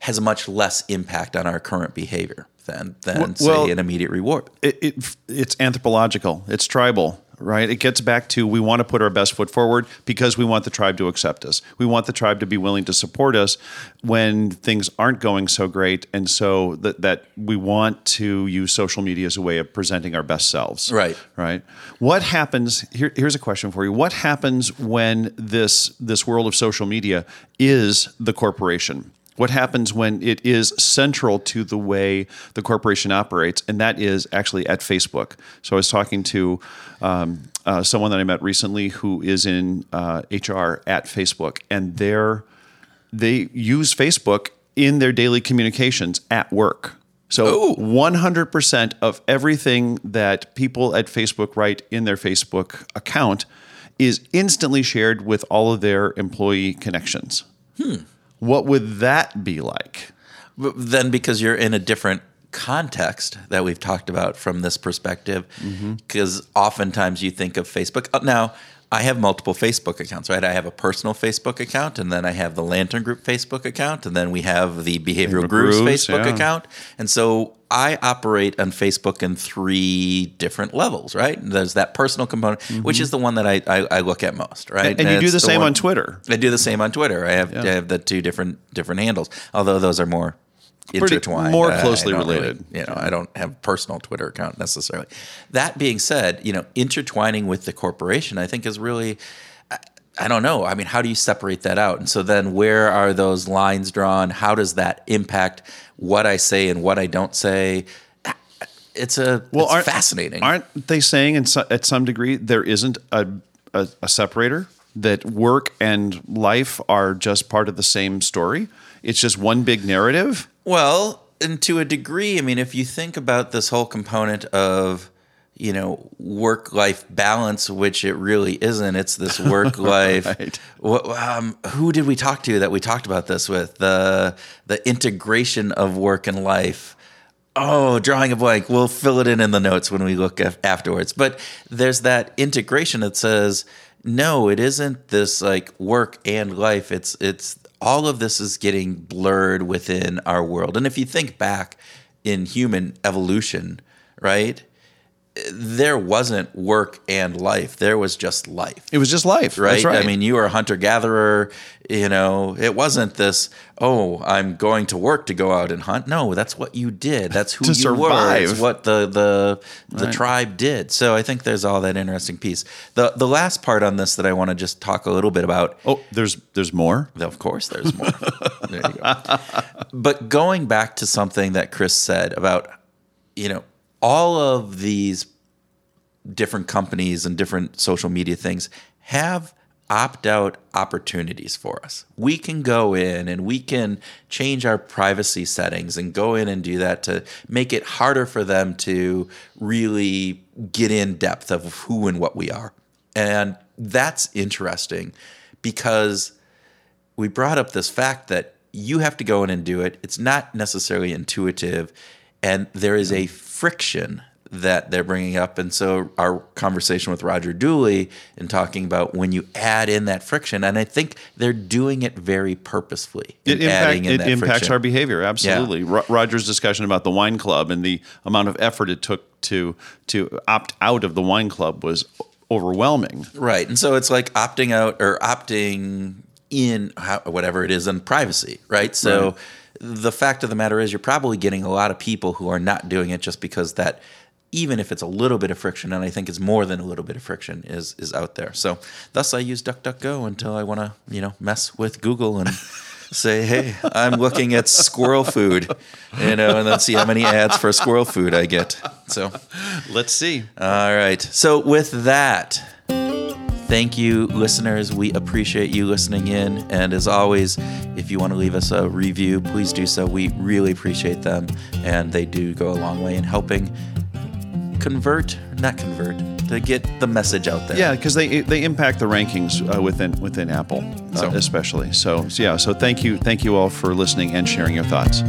[SPEAKER 1] has a much less impact on our current behavior than, than
[SPEAKER 2] Well-
[SPEAKER 1] say, an immediate reward.
[SPEAKER 2] it, it it's anthropological. It's tribal, right? It gets back to we want to put our best foot forward because we want the tribe to accept us. We want the tribe to be willing to support us when things aren't going so great, and so that that we want to use social media as a way of presenting our best selves.
[SPEAKER 1] Right.
[SPEAKER 2] Right. What happens? Here, here's a question for you. What happens when this this world of social media is the corporation? What happens when it is central to the way the corporation operates, and that is actually at Facebook? So I was talking to um, uh, someone that I met recently who is in uh, HR at Facebook, and they're they use Facebook in their daily communications at work. So 100% of everything that people at Facebook write in their Facebook account is instantly shared with all of their employee connections. What would that be like?
[SPEAKER 1] Then because you're in a different context that we've talked about from this perspective because oftentimes you think of facebook uh, now i have multiple facebook accounts right i have a personal facebook account and then i have the lantern group facebook account and then we have the behavioral
[SPEAKER 2] Behavioral
[SPEAKER 1] grooves
[SPEAKER 2] Grooves,
[SPEAKER 1] facebook
[SPEAKER 2] yeah.
[SPEAKER 1] account and so i operate on facebook in three different levels right there's that personal component mm-hmm. which is the one that i, I, I look at most right
[SPEAKER 2] And you do
[SPEAKER 1] it's
[SPEAKER 2] the same
[SPEAKER 1] one-
[SPEAKER 2] on Twitter.
[SPEAKER 1] I do the same on Twitter. I have, I have the two different different handles, although those are more intertwined,
[SPEAKER 2] more closely
[SPEAKER 1] don't really-
[SPEAKER 2] related.
[SPEAKER 1] you know, I don't have a personal Twitter account necessarily. That being said, you know, intertwining with the corporation, I think is really. I- I don't know. I mean, how do you separate that out? And so then, where are those lines drawn? How does that impact what I say and what I don't say? It's a well, it's
[SPEAKER 2] aren't-
[SPEAKER 1] fascinating.
[SPEAKER 2] Aren't they saying in so, at some degree there isn't a, a, a separator? that work and life are just part of the same story? It's just one big narrative.
[SPEAKER 1] Well, and to a degree, I mean, if you think about this whole component of, you know, work life balance, which it really isn't, it's this work life.
[SPEAKER 2] Right.
[SPEAKER 1] um, who did we talk to that we talked about this with? The the integration of work and life. Oh, drawing a blank. We'll fill it in in the notes when we look af- afterwards. But there's that integration that says, no, it isn't this like work and life. It's it's all of this is getting blurred within our world. And if you think back in human evolution, right? There wasn't work and life. There was just life
[SPEAKER 2] It was just life,
[SPEAKER 1] right?
[SPEAKER 2] Right.
[SPEAKER 1] I mean, you were a hunter gatherer. You know, it wasn't this. Oh, I'm going to work to go out and hunt. No, that's what you did. That's who you were.
[SPEAKER 2] survive.
[SPEAKER 1] It's what the the the
[SPEAKER 2] Right.
[SPEAKER 1] tribe did. So I think there's all that interesting piece. The the last part on this that I want to just talk a little bit about.
[SPEAKER 2] oh, there's there's more.
[SPEAKER 1] Of course, there's more. there you go. But going back to something that Chris said about, you know, all of these different companies and different social media things have opt out opportunities for us. We can go in and we can change our privacy settings and go in and do that to make it harder for them to really get in depth of who and what we are. And that's interesting because we brought up this fact that you have to go in and do it. It's not necessarily intuitive, and there is a friction that they're bringing up. And so, our conversation with Roger Dooley and talking about when you add in that friction, and I think they're doing it very purposefully.
[SPEAKER 2] It, impact,
[SPEAKER 1] adding in
[SPEAKER 2] it impacts
[SPEAKER 1] friction.
[SPEAKER 2] our behavior absolutely. Ro- Roger's discussion about the wine club and the amount of effort it took to to opt out of the wine club was overwhelming.
[SPEAKER 1] Right. And so it's like opting out or opting in, how, whatever it is, in privacy, right? So
[SPEAKER 2] Right.
[SPEAKER 1] The fact of the matter is, you're probably getting a lot of people who are not doing it just because that, even if it's a little bit of friction, and I think it's more than a little bit of friction, is is out there. So thus, I use DuckDuckGo until I want to, you know, mess with Google and. Say, hey, I'm looking at squirrel food, you know, and then see how many ads for squirrel food I get. So,
[SPEAKER 2] Let's see.
[SPEAKER 1] all right. So, with that, thank you, listeners. We appreciate you listening in. And as always, if you want to leave us a review, please do so. We really appreciate them. And they do go a long way in helping convert, not convert, to get the message out there.
[SPEAKER 2] Yeah, because they they impact the rankings uh, within within Apple, uh, especially. So, so yeah. So thank you, thank you all for listening and sharing your thoughts.